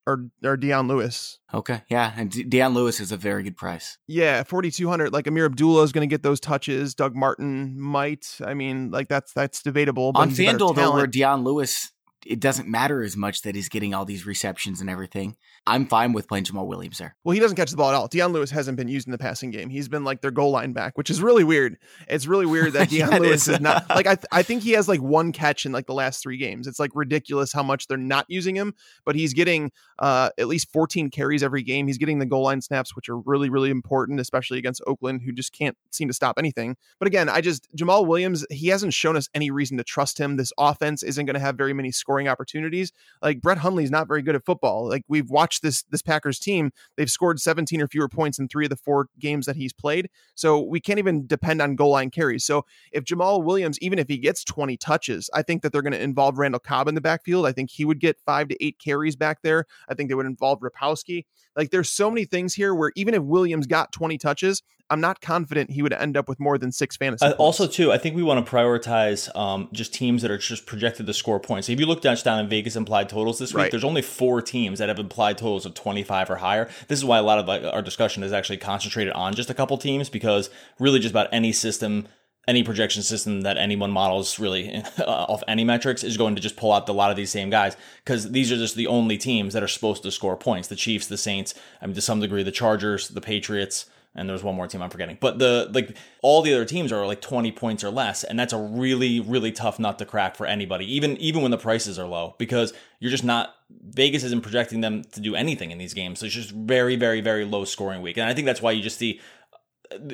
or or Dion Lewis. Okay, yeah, and Dion Lewis is a very good price. Yeah, forty two hundred. Like Ameer Abdullah is going to get those touches. Doug Martin might. I mean, like that's that's debatable. On FanDuel though, where Dion Lewis it doesn't matter as much that he's getting all these receptions and everything. I'm fine with playing Jamaal Williams there. Well, he doesn't catch the ball at all. Dion Lewis hasn't been used in the passing game. He's been like their goal line back, which is really weird. It's really weird that [laughs] yeah, Lewis is. is not [laughs] like I. Th- I think he has like one catch in like the last three games. It's like ridiculous how much they're not using him, but he's getting uh, at least 14 carries every game. He's getting the goal line snaps, which are really really important, especially against Oakland, who just can't seem to stop anything. But again, I just Jamaal Williams. He hasn't shown us any reason to trust him. This offense isn't going to have very many scoring opportunities. Like Brett Hundley's not very good at football. Like we've watched this this Packers team, they've scored 17 or fewer points in three of the four games that he's played. So we can't even depend on goal line carries. So if Jamaal Williams, even if he gets 20 touches, I think that they're going to involve Randall Cobb in the backfield. I think he would get five to eight carries back there. I think they would involve Ripkowski. Like there's so many things here where even if Williams got 20 touches, I'm not confident he would end up with more than six fantasy. Uh, also, too, I think we want to prioritize um, just teams that are just projected to score points. if you look down, down in Vegas implied totals this week, right. there's only four teams that have implied totals of 25 or higher. This is why a lot of like, our discussion is actually concentrated on just a couple teams because really just about any system any projection system that anyone models really [laughs] uh, off any metrics is going to just pull out a lot of these same guys because these are just the only teams that are supposed to score points. The Chiefs, the Saints, I mean to some degree the Chargers, the Patriots, and there's one more team I'm forgetting. But the like all the other teams are like 20 points or less, and that's a really really tough nut to crack for anybody, even even when the prices are low, because you're just not Vegas isn't projecting them to do anything in these games. So it's just very very very low scoring week, and I think that's why you just see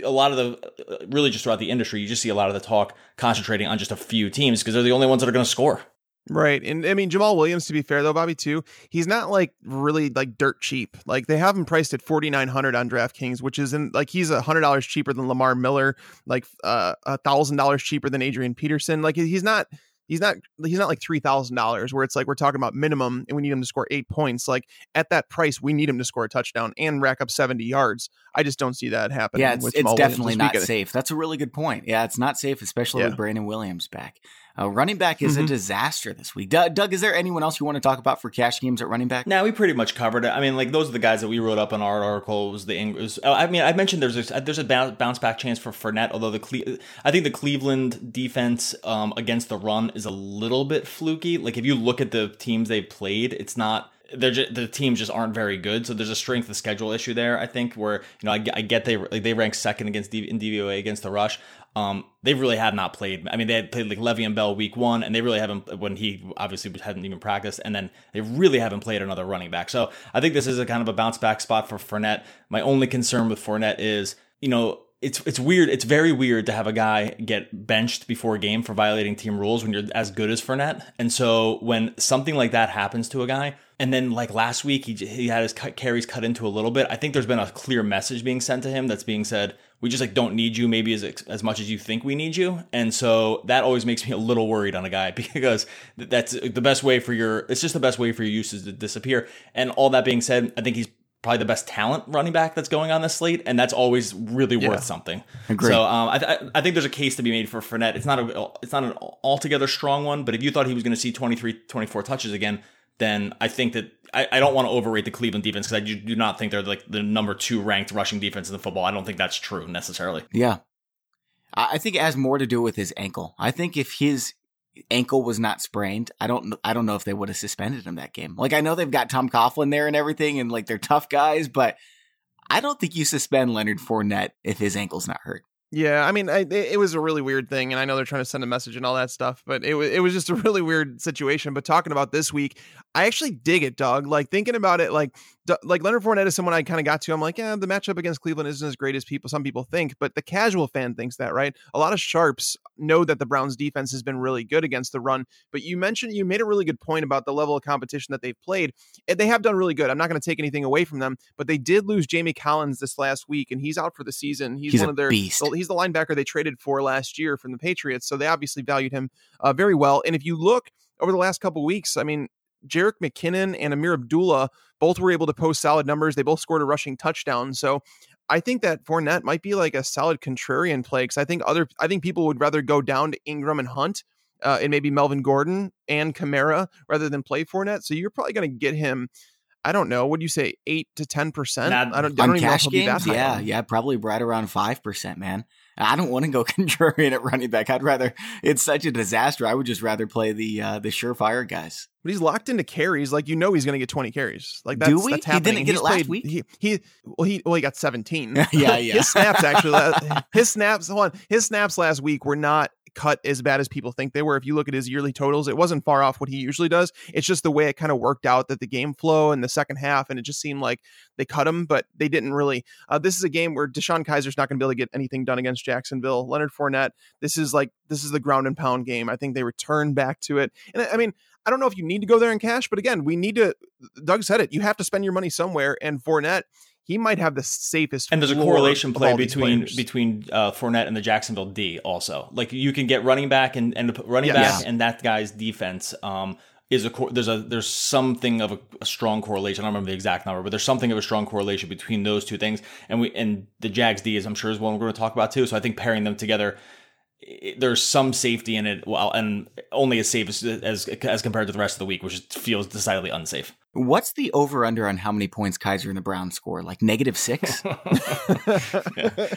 a lot of the really just throughout the industry, you just see a lot of the talk concentrating on just a few teams because they're the only ones that are going to score. Right. And I mean Jamaal Williams to be fair though, Bobby too, he's not like really like dirt cheap. Like they have him priced at 4900 on DraftKings, which is in like he's a $100 cheaper than Lamar Miller, like uh a $1000 cheaper than Adrian Peterson. Like he's not he's not he's not like three thousand dollars where it's like we're talking about minimum and we need him to score eight points. Like at that price, we need him to score a touchdown and rack up seventy yards. I just don't see that happening. Yeah, it's, it's definitely not safe. That's a really good point. Yeah, it's not safe, especially yeah. with Brandon Williams back. Uh, running back is mm-hmm. a disaster this week. Doug, Doug, is there anyone else you want to talk about for cash games at running back? Now we pretty much covered it. I mean, like those are the guys that we wrote up in our article. Was the was, oh, I mean, I mentioned there's a, there's a bounce back chance for Fournette, although the Cle- I think the Cleveland defense um, against the run is a little bit fluky. Like if you look at the teams they've played, it's not they're just, the teams just aren't very good. So there's a strength of schedule issue there. I think where you know I, I get they like they rank second against D, in DVOA against the rush. Um, they really have not played. I mean, they had played like Le'Veon Bell week one, and they really haven't when he obviously hadn't even practiced, and then they really haven't played another running back. So I think this is a kind of a bounce back spot for Fournette. My only concern with Fournette is, you know, it's it's weird. It's very weird to have a guy get benched before a game for violating team rules when you're as good as Fournette. And so when something like that happens to a guy, and then like last week he he had his carries cut into a little bit. I think there's been a clear message being sent to him that's being said we just like don't need you maybe as as much as you think we need you and so that always makes me a little worried on a guy [laughs] because that's the best way for your it's just the best way for your uses to disappear and all that being said i think he's probably the best talent running back that's going on this slate and that's always really yeah. worth something Agreed. so um, I, th- I think there's a case to be made for Fournette. it's not a it's not an altogether strong one but if you thought he was going to see 23 24 touches again then I think that I, I don't want to overrate the Cleveland defense because I do, do not think they're like the number two ranked rushing defense in the football. I don't think that's true necessarily. Yeah. I think it has more to do with his ankle. I think if his ankle was not sprained, I don't I don't know if they would have suspended him that game. Like I know they've got Tom Coughlin there and everything, and like they're tough guys, but I don't think you suspend Leonard Fournette if his ankle's not hurt. Yeah, I mean, I, it was a really weird thing, and I know they're trying to send a message and all that stuff, but it was it was just a really weird situation. But talking about this week, I actually dig it, Doug. Like thinking about it, like like Leonard Fournette is someone I kind of got to. I'm like, yeah, the matchup against Cleveland isn't as great as people some people think, but the casual fan thinks that, right? A lot of sharps know that the Browns defense has been really good against the run. But you mentioned you made a really good point about the level of competition that they've played. They have done really good. I'm not going to take anything away from them, but they did lose Jamie Collins this last week, and he's out for the season. He's, he's one of their beast. he's the linebacker they traded for last year from the Patriots, so they obviously valued him uh, very well. And if you look over the last couple weeks, I mean, Jerick McKinnon and Ameer Abdullah both were able to post solid numbers. They both scored a rushing touchdown. So I think that Fournette might be like a solid contrarian play because I think other I think people would rather go down to Ingram and Hunt uh, and maybe Melvin Gordon and Kamara rather than play Fournette. So you're probably going to get him. I don't know. What do you say, eight to ten percent? I don't, I don't even know if he'll games, be that yeah, high. yeah, probably right around five percent, man. I don't want to go [laughs] contrarian at running back. I'd rather it's such a disaster. I would just rather play the uh, the surefire guys. But he's locked into carries. Like you know, he's going to get twenty carries. Like that's, Do we? that's He happening. didn't get He's it last played- week? He, he well he well he got seventeen. [laughs] Yeah, yeah. [laughs] his snaps actually. his snaps. Hold on. His snaps last week were not cut as bad as people think they were. If you look at his yearly totals, it wasn't far off what he usually does. It's just the way it kind of worked out that the game flow in the second half, and it just seemed like they cut him, but they didn't really. Uh, this is a game where DeShone Kizer's not going to be able to get anything done against Jacksonville. Leonard Fournette. This is like this is the ground and pound game. I think they return back to it, and I- I mean. I don't know if you need to go there in cash, but again, we need to. Doug said it. You have to spend your money somewhere, and Fournette, he might have the safest. And there's a correlation play between players. between uh, Fournette and the Jacksonville D. Also, like you can get running back and, and running Yes. back and that guy's defense. Um, is a there's a there's something of a, a strong correlation. I don't remember the exact number, but there's something of a strong correlation between those two things. And we and the Jags D is I'm sure is one we're going to talk about too. So I think pairing them together, i there's some safety in it. Well, and only as safe as, as as compared to the rest of the week, which feels decidedly unsafe. What's the over under on how many points Kizer and the Browns score? Like negative six? [laughs]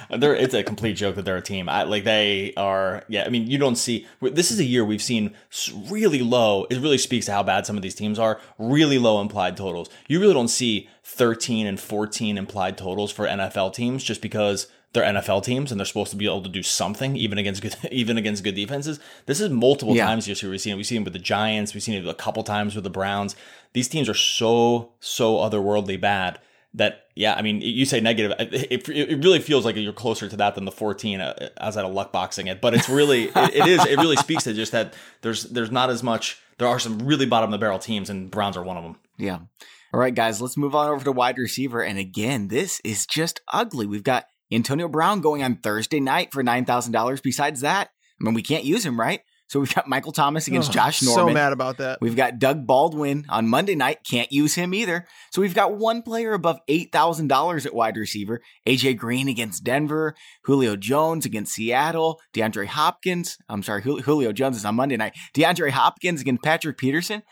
it's a complete joke that they're a team. I, like they are. Yeah, I mean, you don't see. This is a year we've seen really low. It really speaks to how bad some of these teams are. Really low implied totals. You really don't see 13 and 14 implied totals for NFL teams just because they're NFL teams and they're supposed to be able to do something even against good [laughs] even against good defenses. This is multiple Yeah. times this year we've seen it. We've seen it with the Giants. We've seen it a couple times with the Browns. These teams are so so otherworldly bad that yeah, I mean, you say negative. It, it really feels like you're closer to that than the 14 uh, at a luck boxing it, but it's really it, it is it really speaks to just that there's there's not as much. There are some really bottom of the barrel teams, and Browns are one of them. Yeah. All right, guys, let's move on over to wide receiver. And again, this is just ugly. We've got Antonio Brown going on Thursday night for $9,000. Besides that, I mean, we can't use him, right? So we've got Michael Thomas against Oh, Josh Norman. So mad about that. We've got Doug Baldwin on Monday night. Can't use him either. So we've got one player above $8,000 at wide receiver. AJ Green against Denver. Julio Jones against Seattle. DeAndre Hopkins. I'm sorry, Julio Jones is on Monday night. DeAndre Hopkins against Patrick Peterson.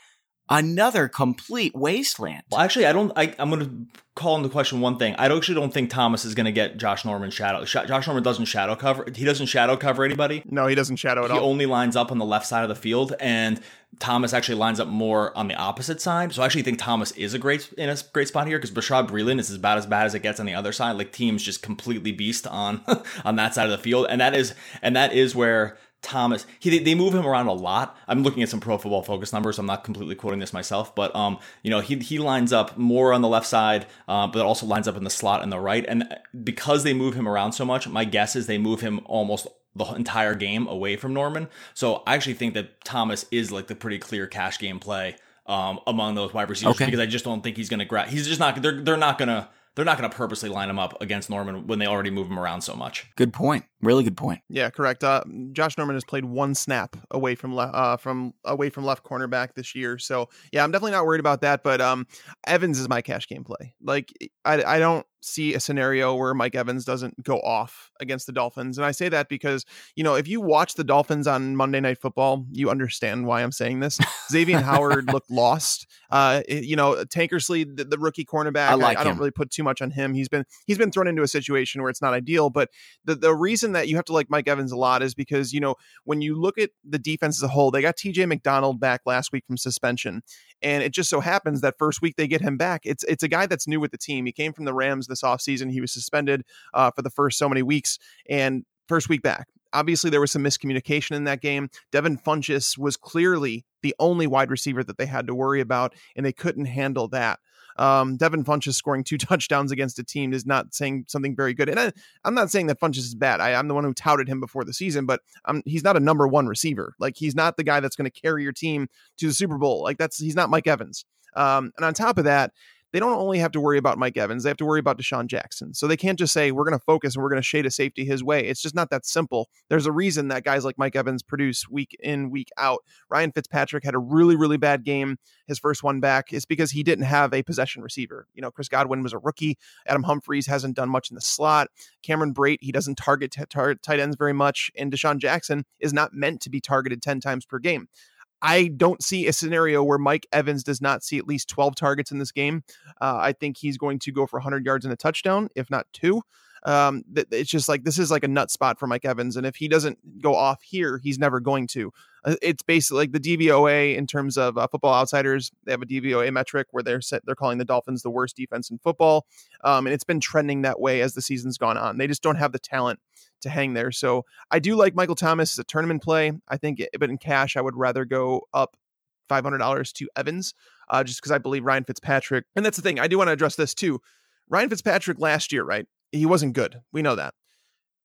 Another complete wasteland. Well, actually, I don't. I, I'm going to call into question one thing. I actually don't think Thomas is going to get Josh Norman shadow. Sh- Josh Norman doesn't shadow cover. He doesn't shadow cover anybody. No, he doesn't shadow at He all. only lines up on the left side of the field, and Thomas actually lines up more on the opposite side. So I actually think Thomas is a great in a great spot here because Bashaud Breeland is about as bad as it gets on the other side. Like teams just completely beast on [laughs] on that side of the field, and that is and that is where. Thomas, he they- move him around a lot. I'm looking at some Pro Football Focus numbers. I'm not completely quoting this myself, but um, you know, he he lines up more on the left side, uh, but also lines up in the slot and the right. And because they move him around so much, my guess is they move him almost the entire game away from Norman. So I actually think that Thomas is like the pretty clear cash game play um, among those wide receivers Okay. because I just don't think he's going to grab. He's just not. They're they're not going to. They're not going to purposely line him up against Norman when they already move him around so much. Good point. Really good point. Yeah, correct. Uh, Josh Norman has played one snap away from le- uh, from away from left cornerback this year, so yeah, I'm definitely not worried about that. But um, Evans is my cash game play. Like I, I don't see a scenario where Mike Evans doesn't go off against the Dolphins. And I say that because, you know, if you watch the Dolphins on Monday Night Football, you understand why I'm saying this. Xavier Howard [laughs] looked lost. Uh, you know, Tankersley, the, the rookie cornerback, I, like I, I don't really put too much on him. He's been he's been thrown into a situation where it's not ideal. But the, the reason that you have to like Mike Evans a lot is because, you know, when you look at the defense as a whole, they got TJ McDonald back last week from suspension. And it just so happens that first week they get him back. It's it's a guy that's new with the team. He came from the Rams this offseason. He was suspended uh, for the first so many weeks and first week back. Obviously, there was some miscommunication in that game. Devin Funchess was clearly the only wide receiver that they had to worry about, and they couldn't handle that. Um, Devin Funchess scoring two [laughs] touchdowns against a team is not saying something very good. And I, am not saying that Funchess is bad. I, am the one who touted him before the season, but um, he's not a number one receiver. Like he's not the guy that's going to carry your team to the Super Bowl. Like that's he's not Mike Evans. Um, and on top of that, they don't only have to worry about Mike Evans, they have to worry about DeSean Jackson. So they can't just say, we're going to focus and we're going to shade a safety his way. It's just not that simple. There's a reason that guys like Mike Evans produce week in, week out. Ryan Fitzpatrick had a really, really bad game, his first one back. It's because he didn't have a possession receiver. You know, Chris Godwin was a rookie. Adam Humphries hasn't done much in the slot. Cameron Brate, he doesn't target t- tar- tight ends very much. And DeSean Jackson is not meant to be targeted 10 times per game. I don't see a scenario where Mike Evans does not see at least 12 targets in this game. Uh, I think he's going to go for 100 yards and a touchdown, if not two. Um, it's just like this is like a nut spot for Mike Evans, and if he doesn't go off here, he's never going to. Uh, it's basically like the DVOA in terms of uh, Football Outsiders. They have a DVOA metric where they're set, they're calling the Dolphins the worst defense in football, um, and it's been trending that way as the season's gone on. They just don't have the talent to hang there. So I do like Michael Thomas as a tournament play. I think, but in cash, I would rather go up five hundred dollars to Evans, uh, just because I believe Ryan Fitzpatrick. And that's the thing. I do want to address this too. Ryan Fitzpatrick last year, right? He wasn't good. We know that.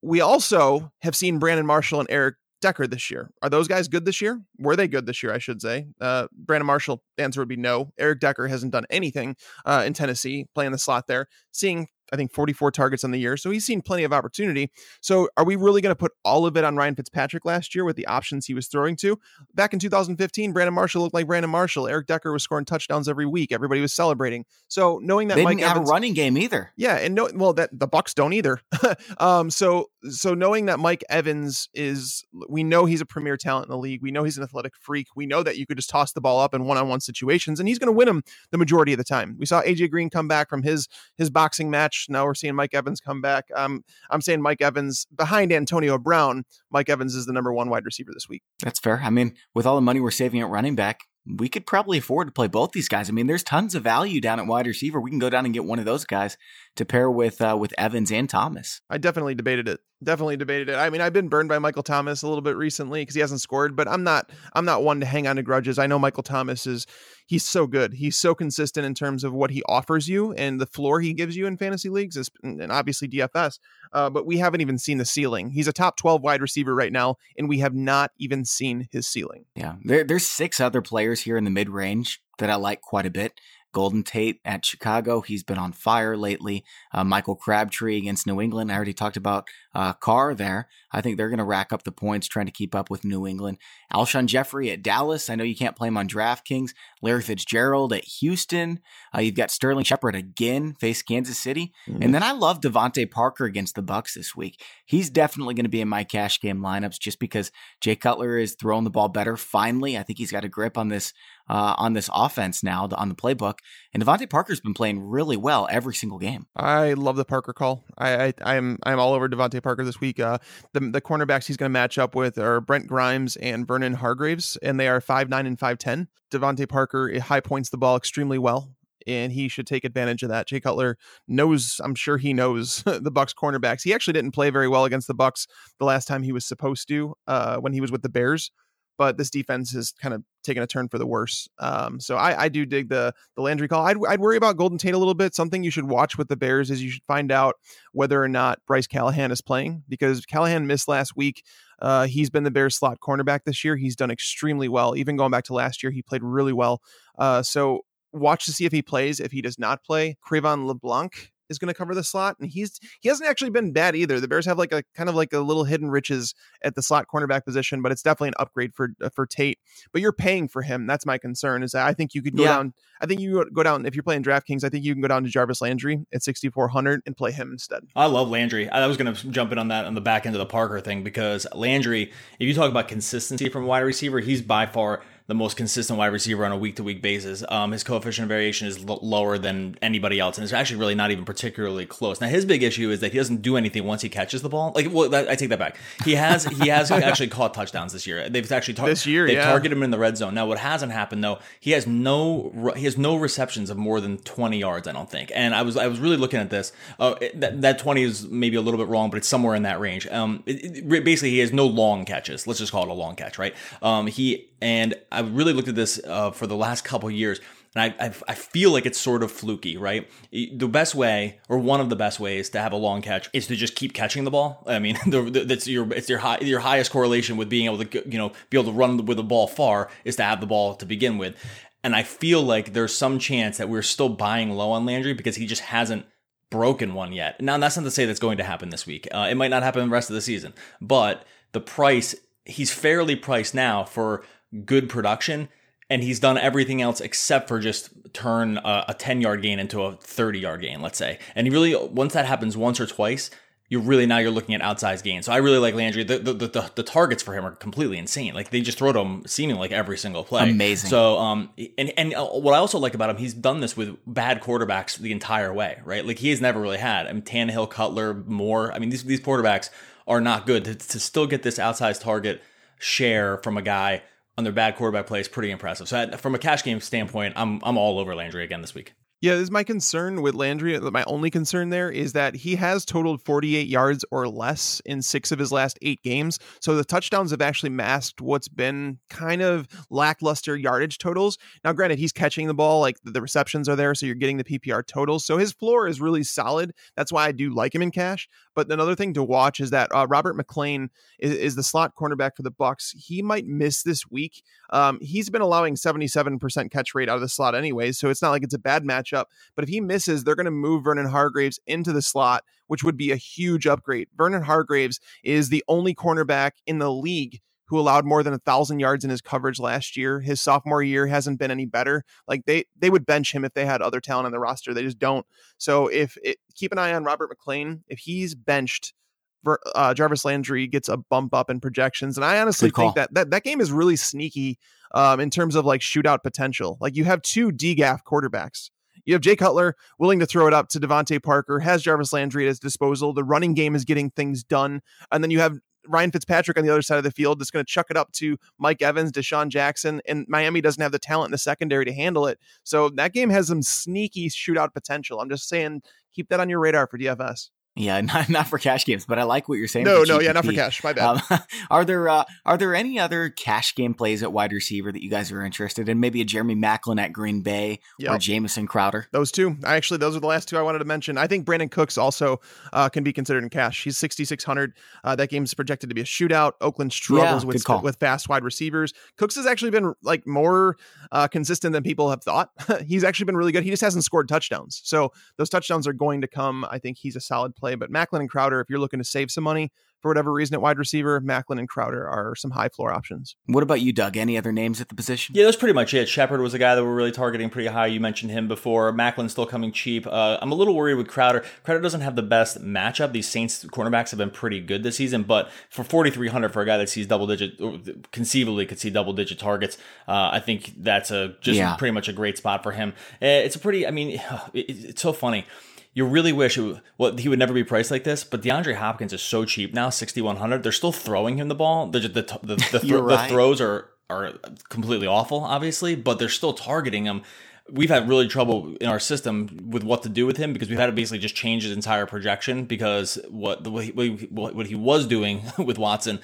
We also have seen Brandon Marshall and Eric Decker this year. Are those guys good this year? Were they good this year? I should say. Uh, Brandon Marshall answer would be no. Eric Decker hasn't done anything uh, in Tennessee, playing the slot there. Seeing I think 44 targets on the year. So he's seen plenty of opportunity. So are we really going to put all of it on Ryan Fitzpatrick last year with the options he was throwing to? Back in 2015, Brandon Marshall looked like Brandon Marshall. Eric Decker was scoring touchdowns every week. Everybody was celebrating. So knowing that they Mike didn't Evans, have a running game either. Yeah, and no, well, that the Bucks don't either. [laughs] um, so so knowing that Mike Evans is, we know he's a premier talent in the league. We know he's an athletic freak. We know that you could just toss the ball up in one-on-one situations, and he's going to win them the majority of the time. We saw AJ Green come back from his his boxing match. Now we're seeing Mike Evans come back. Um, I'm saying Mike Evans behind Antonio Brown. Mike Evans is the number one wide receiver this week. That's fair. I mean, with all the money we're saving at running back, we could probably afford to play both these guys. I mean, there's tons of value down at wide receiver. We can go down and get one of those guys to pair with uh, with Evans and Thomas. I definitely debated it. Definitely debated it. I mean, I've been burned by Michael Thomas a little bit recently because he hasn't scored, but I'm not I'm not one to hang on to grudges. I know Michael Thomas is he's so good. He's so consistent in terms of what he offers you and the floor he gives you in fantasy leagues, and obviously DFS. Uh, but we haven't even seen the ceiling. He's a top 12 wide receiver right now, and we have not even seen his ceiling. Yeah, there, there's six other players here in the mid range that I like quite a bit. Golden Tate at Chicago. He's been on fire lately. Uh, Michael Crabtree against New England. I already talked about uh, Carr there. I think they're going to rack up the points trying to keep up with New England. Alshon Jeffery at Dallas. I know you can't play him on DraftKings. Larry Fitzgerald at Houston. Uh, you've got Sterling Shepard again, face Kansas City. Mm-hmm. And then I love DeVante Parker against the Bucks this week. He's definitely going to be in my cash game lineups just because Jay Cutler is throwing the ball better. Finally, I think he's got a grip on this uh, on this offense now on the playbook. And DeVante Parker's been playing really well every single game. I love the Parker call. I, I I'm, I'm all over DeVante Parker this week. Uh, the the cornerbacks he's going to match up with are Brent Grimes and Vernon Hargreaves, and they are five nine and five ten. DeVante Parker high points the ball extremely well and he should take advantage of that. Jay Cutler knows, I'm sure he knows [laughs] the Bucks cornerbacks. He actually didn't play very well against the Bucks the last time he was supposed to uh, when he was with the Bears but this defense has kind of taken a turn for the worse. Um, so I, I, do dig the the Landry call. I'd, I'd worry about Golden Tate a little bit. Something you should watch with the Bears is you should find out whether or not Bryce Callahan is playing because Callahan missed last week. Uh, he's been the Bears slot cornerback this year. He's done extremely well. Even going back to last year, he played really well. Uh, so watch to see if he plays. If he does not play, Cre'Von LeBlanc is going to cover the slot, and he's he hasn't actually been bad either. The Bears have like a kind of like a little hidden riches at the slot cornerback position, but it's definitely an upgrade for uh, for Tate. But you're paying for him. That's my concern. Is that I think you could go yeah. down. I think you go down if you're playing DraftKings. I think you can go down to Jarvis Landry at 6400 and play him instead. I love Landry. I was going to jump in on that on the back end of the Parker thing because Landry, if you talk about consistency from wide receiver, he's by far the most consistent wide receiver on a week to week basis. Um, his coefficient of variation is l- lower than anybody else, and it's actually really not even particularly close. Now, his big issue is that he doesn't do anything once he catches the ball. Like, well, that, I take that back. He has he has [laughs] actually caught touchdowns this year. They've actually tar- this year they've yeah. targeted him in the red zone. Now, what hasn't happened though, he has no he has no receptions of more than twenty yards. I don't think. And I was I was really looking at this. Uh, that that twenty is maybe a little bit wrong, but it's somewhere in that range. Um, it, it, basically, he has no long catches. Let's just call it a long catch, right? Um, he and I really looked at this uh, for the last couple years, and I, I, I feel like it's sort of fluky, right? The best way, or one of the best ways to have a long catch, is to just keep catching the ball. I mean, [laughs] the, the, that's your it's your high, your highest correlation with being able to you know be able to run with the ball far is to have the ball to begin with. And I feel like there's some chance that we're still buying low on Landry because he just hasn't broken one yet. Now that's not to say that's going to happen this week. Uh, it might not happen the rest of the season, but the price he's fairly priced now for good production and he's done everything else except for just turn a, a 10 yard gain into a 30 yard gain let's say and he really once that happens once or twice you're really now you're looking at outsized gains. So I really like Landry. The, the the, the, targets for him are completely insane. Like they just throw to him seeming like every single play. Amazing. So um and and uh, what I also like about him, he's done this with bad quarterbacks the entire way, right? Like he has never really had. I mean Tannehill, Cutler, Moore. I mean these these quarterbacks are not good to, to still get this outsized target share from a guy on their bad quarterback play is pretty impressive. So from a cash game standpoint, I'm I'm all over Landry again this week. Yeah, this is my concern with Landry. My only concern there is that he has totaled 48 yards or less in six of his last eight games. So the touchdowns have actually masked what's been kind of lackluster yardage totals. Now, granted, he's catching the ball, like the receptions are there, so you're getting the PPR totals. So his floor is really solid. That's why I do like him in cash. But another thing to watch is that uh, Robert McClain is, is, the slot cornerback for the Bucks. He might miss this week. Um, he's been allowing 77% catch rate out of the slot anyway, so it's not like it's a bad matchup. But if he misses, they're going to move Vernon Hargreaves into the slot, which would be a huge upgrade. Vernon Hargreaves is the only cornerback in the league who allowed more than a thousand yards in his coverage last year. His sophomore year hasn't been any better. Like they they would bench him if they had other talent on the roster. They just don't. So if it, keep an eye on Robert McClain, if he's benched. Uh, Jarvis Landry gets a bump up in projections, and I honestly think that, that that game is really sneaky um, in terms of like shootout potential. Like you have two DGAF quarterbacks. You have Jay Cutler willing to throw it up to DeVante Parker, has Jarvis Landry at his disposal. The running game is getting things done. And then you have Ryan Fitzpatrick on the other side of the field that's going to chuck it up to Mike Evans, DeSean Jackson, and Miami doesn't have the talent in the secondary to handle it. So that game has some sneaky shootout potential. I'm just saying, keep that on your radar for DFS. Yeah, [laughs] not not for cash games, but I like what you're saying. No, no, yeah, not for cash. My bad. Um, [laughs] are there uh, are there any other cash game plays at wide receiver that you guys are interested in? Maybe a Jeremy Maclin at Green Bay yep. or Jamison Crowder. Those two, I actually, those are the last two I wanted to mention. I think Brandin Cooks also uh, can be considered in cash. He's 6600. Uh, that game's projected to be a shootout. Oakland struggles yeah, with with fast wide receivers. Cooks has actually been like more uh, consistent than people have thought. [laughs] he's actually been really good. He just hasn't scored touchdowns, so those touchdowns are going to come. I think he's a solid play. But Maclin and Crowder, if you're looking to save some money, for whatever reason at wide receiver, Maclin and Crowder are some high floor options. What about you, Doug? Any other names at the position? Yeah, that's pretty much it. Shepard was a guy that we're really targeting pretty high. You mentioned him before. Maclin's still coming cheap. Uh, I'm a little worried with Crowder. Crowder doesn't have the best matchup. These Saints cornerbacks have been pretty good this season, but for 4,300 for a guy that sees double digit, conceivably could see double digit targets, uh, I think that's a just yeah. pretty much a great spot for him. Eh, it's a pretty. I mean, [sighs] it's so funny you really wish it, well he would never be priced like this. But DeAndre Hopkins is so cheap now, sixty one hundred. They're still throwing him the ball. The the the, [laughs] the, the, right. the throws are are completely awful, obviously, but they're still targeting him we've had really trouble in our system with what to do with him because we've had to basically just change his entire projection because what the what he, what he was doing [laughs] with Watson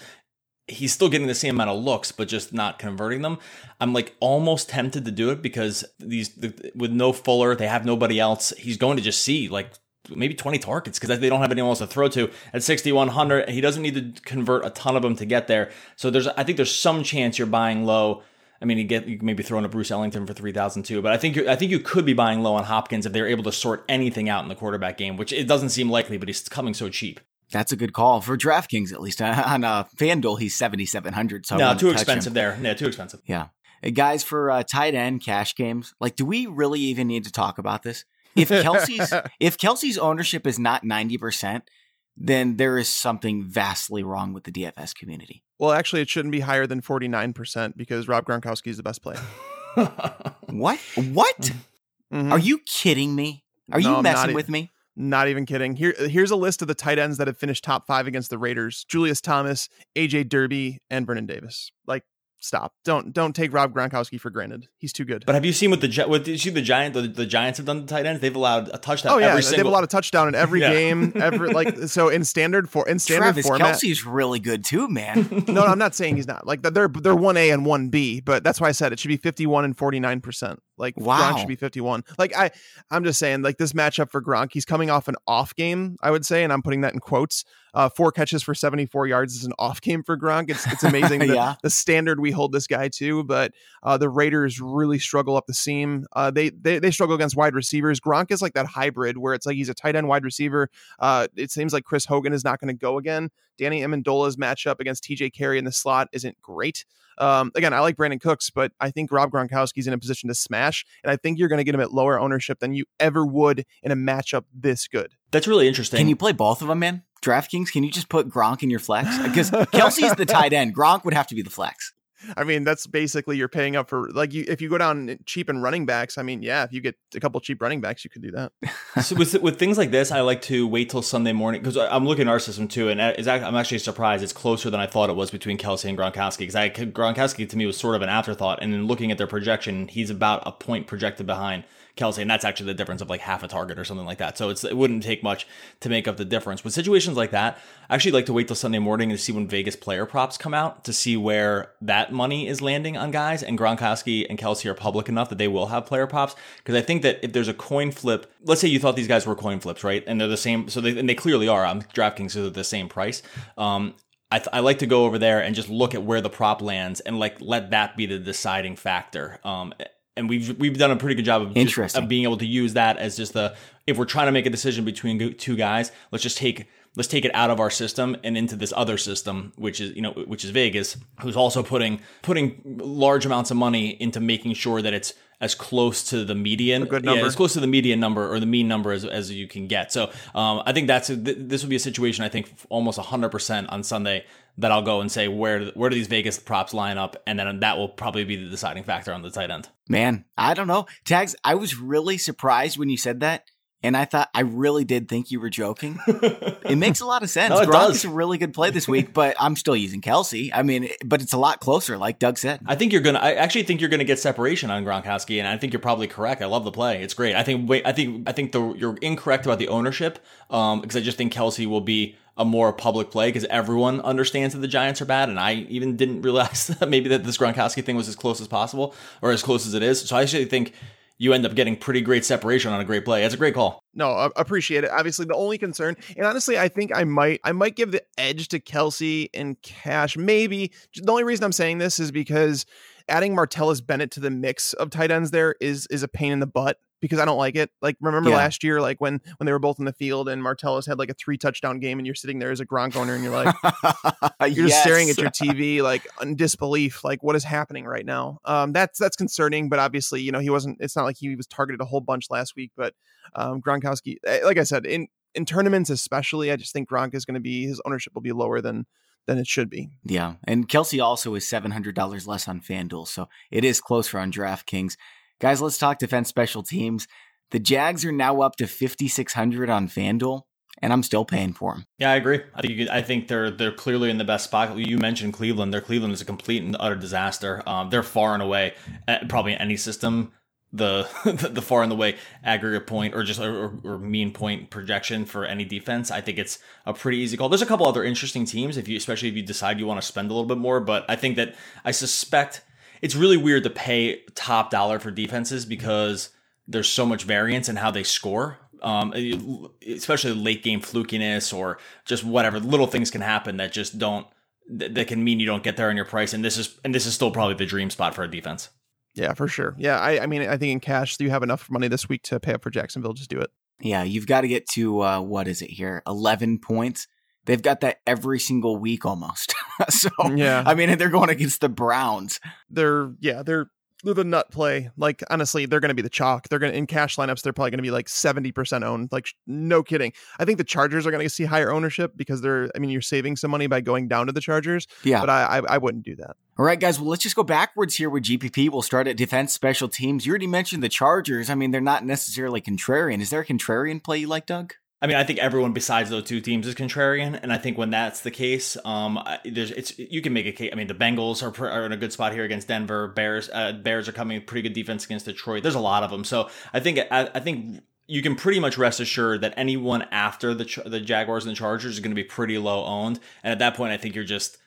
he's still getting the same amount of looks, but just not converting them. I'm like almost tempted to do it because these the, with no Fuller, they have nobody else. He's going to just see like maybe 20 targets because they don't have anyone else to throw to at 6100. He doesn't need to convert a ton of them to get there. So there's I think there's some chance you're buying low I mean, you get you maybe throw in a Bruce Ellington for three thousand too, but I think I think you could be buying low on Hopkins if they're able to sort anything out in the quarterback game, which it doesn't seem likely, but he's coming so cheap. That's a good call for DraftKings, at least [laughs] on uh, FanDuel. He's seventy seven hundred. So no, too expensive him. there. Yeah, too expensive. Yeah, hey, guys, for uh, tight end cash games, like, do we really even need to talk about this? If Kelce's [laughs] if Kelce's ownership is not ninety percent, then there is something vastly wrong with the DFS community. Well, actually, it shouldn't be higher than 49% because Rob Gronkowski is the best player. what? What? Mm-hmm. Are you kidding me? Are no, you messing with me? Not even kidding. Here, here's a list of the tight ends that have finished top five against the Raiders: Julius Thomas, AJ Derby, and Vernon Davis. Like stop. Don't don't take Rob Gronkowski for granted. He's too good. But have you seen what the what did you see the giant the, the Giants have done to tight ends? They've allowed a touchdown. Oh yeah, every single... they have allowed a lot of touchdown in [laughs] every yeah. game. Every like [laughs] so in standard for in standard Travis format. Kelce's really good too, man. [laughs] no, no, I'm not saying he's not. Like they're they're one A and one B, but that's why I said it should be 51 and 49 percent. Like wow. Gronk should be 51. Like I I'm just saying like this matchup for Gronk, he's coming off an off game, I would say, and I'm putting that in quotes. Uh, four catches for 74 yards is an off game for Gronk. It's it's amazing [laughs] the, yeah. the standard we hold this guy to, but uh, the Raiders really struggle up the seam. Uh, they, they they struggle against wide receivers. Gronk is like that hybrid where it's like he's a tight end wide receiver. Uh, it seems like Chris Hogan is not going to go again. Danny Amendola's matchup against TJ Carrie in the slot isn't great. Um, again, I like Brandin Cooks, but I think Rob Gronkowski's in a position to smash, and I think you're going to get him at lower ownership than you ever would in a matchup this good. That's really interesting. Can you play both of them, man? DraftKings, can you just put Gronk in your flex? Because [laughs] Kelce's the tight end. Gronk would have to be the flex. I mean, that's basically you're paying up for like you if you go down eh, cheap in running backs. I mean, yeah, if you get a couple cheap running backs, you could do that. so with with things like this, I like to wait till Sunday morning because I'm looking at our system too, and I'm actually surprised it's closer than I thought it was between Kelce and Gronkowski because I Gronkowski to me was sort of an afterthought, and then looking at their projection, he's about a point projected behind. Kelce, and that's actually the difference of like half a target or something like that. So it's it wouldn't take much to make up the difference. With situations like that, I actually like to wait till Sunday morning to see when Vegas player props come out to see where that money is landing on guys. And Gronkowski and Kelce are public enough that they will have player props because I think that if there's a coin flip, let's say you thought these guys were coin flips, right? And they're the same, so they and they clearly are. I'm DraftKings, so they're the same price. Um, I, th- I, like to go over there and just look at where the prop lands and like let that be the deciding factor. Um, and we've we've done a pretty good job of, just, of being able to use that as just the if we're trying to make a decision between two guys, let's just take let's take it out of our system and into this other system, which is you know which is Vegas, who's also putting putting large amounts of money into making sure that it's as close to the median, yeah, as close to the median number or the mean number as, as you can get. So um, I think that's a, this would be a situation I think almost 100% on Sunday that I'll go and say where where do these Vegas props line up, and then that will probably be the deciding factor on the tight end. Man, I don't know. Tags, I was really surprised when you said that. And I thought I really did think you were joking. [laughs] it makes a lot of sense. no, Gronk does. is a really good play this week, [laughs] but I'm still using Kelce. I mean, but it's a lot closer, like Doug said. I think you're gonna. I actually think you're gonna get separation on Gronkowski, and I think you're probably correct. I love the play. It's great. I think. Wait, I think. I think the you're incorrect about the ownership, um, because I just think Kelce will be a more public play because everyone understands that the Giants are bad, and I even didn't [laughs] realize that maybe that this Gronkowski thing was as close as possible or as close as it is. So I actually think you end up getting pretty great separation on a great play. It's a great call. No, I appreciate it. Obviously, the only concern, and honestly, I think I might, I might give the edge to Kelce and Cash. Maybe the only reason I'm saying this is because adding Martellus Bennett to the mix of tight ends there is is a pain in the butt because I don't like it. Like remember yeah. last year, like when when they were both in the field and Martellus had like a three touchdown game, and you're sitting there as a Gronk owner, and you're like, [laughs] you're yes. just staring at your [laughs] TV like in disbelief, like what is happening right now? Um, that's that's concerning, but obviously, you know, he wasn't. It's not like he was targeted a whole bunch last week, but um, Gronkowski, eh, like I said, in in tournaments especially, I just think Gronk is going to be his ownership will be lower than than it should be. Yeah, and Kelce also is seven hundred dollars less on FanDuel, so it is closer on DraftKings. Guys, let's talk defense special teams. The Jags are now up to 5600 on FanDuel and I'm still paying for them. Yeah, I agree. I think they're they're clearly in the best spot. You mentioned Cleveland. Their Cleveland is a complete and utter disaster. Um, they're far and away, probably any system, the [laughs] the far and away aggregate point or just or, or, mean point projection for any defense. I think it's a pretty easy call. There's a couple other interesting teams if you, especially if you decide you want to spend a little bit more. But I think that I suspect it's really weird to pay top dollar for defenses because there's so much variance in how they score. Um, especially late game flukiness or just whatever little things can happen that just don't that can mean you don't get there on your price. And this is and this is still probably the dream spot for a defense. Yeah, for sure. Yeah, I, I mean, I think in cash, do you have enough money this week to pay up for Jacksonville. Just do it. Yeah, you've got to get to uh, what is it here? Eleven points. They've got that every single week almost. [laughs] so Yeah. I mean, they're going against the Browns. They're yeah, they're they're the nut play. Like honestly, they're going to be the chalk. They're going to in cash lineups. They're probably going to be like seventy percent owned. Like no kidding. I think the Chargers are going to see higher ownership because they're. I mean, you're saving some money by going down to the Chargers. Yeah. But I I, I wouldn't do that. All right, guys. Well, let's just go backwards here with GPP. We'll start at defense special teams. You already mentioned the Chargers. I mean, they're not necessarily contrarian. Is there a contrarian play you like, Doug? I mean, I think everyone besides those two teams is contrarian, and I think when that's the case, um, there's it's you can make a case. I mean, the Bengals are, are in a good spot here against Denver. Bears, uh, Bears are coming pretty good defense against Detroit. There's a lot of them, so I think I, I think you can pretty much rest assured that anyone after the the Jaguars and the Chargers is going to be pretty low owned, and at that point, I think you're just.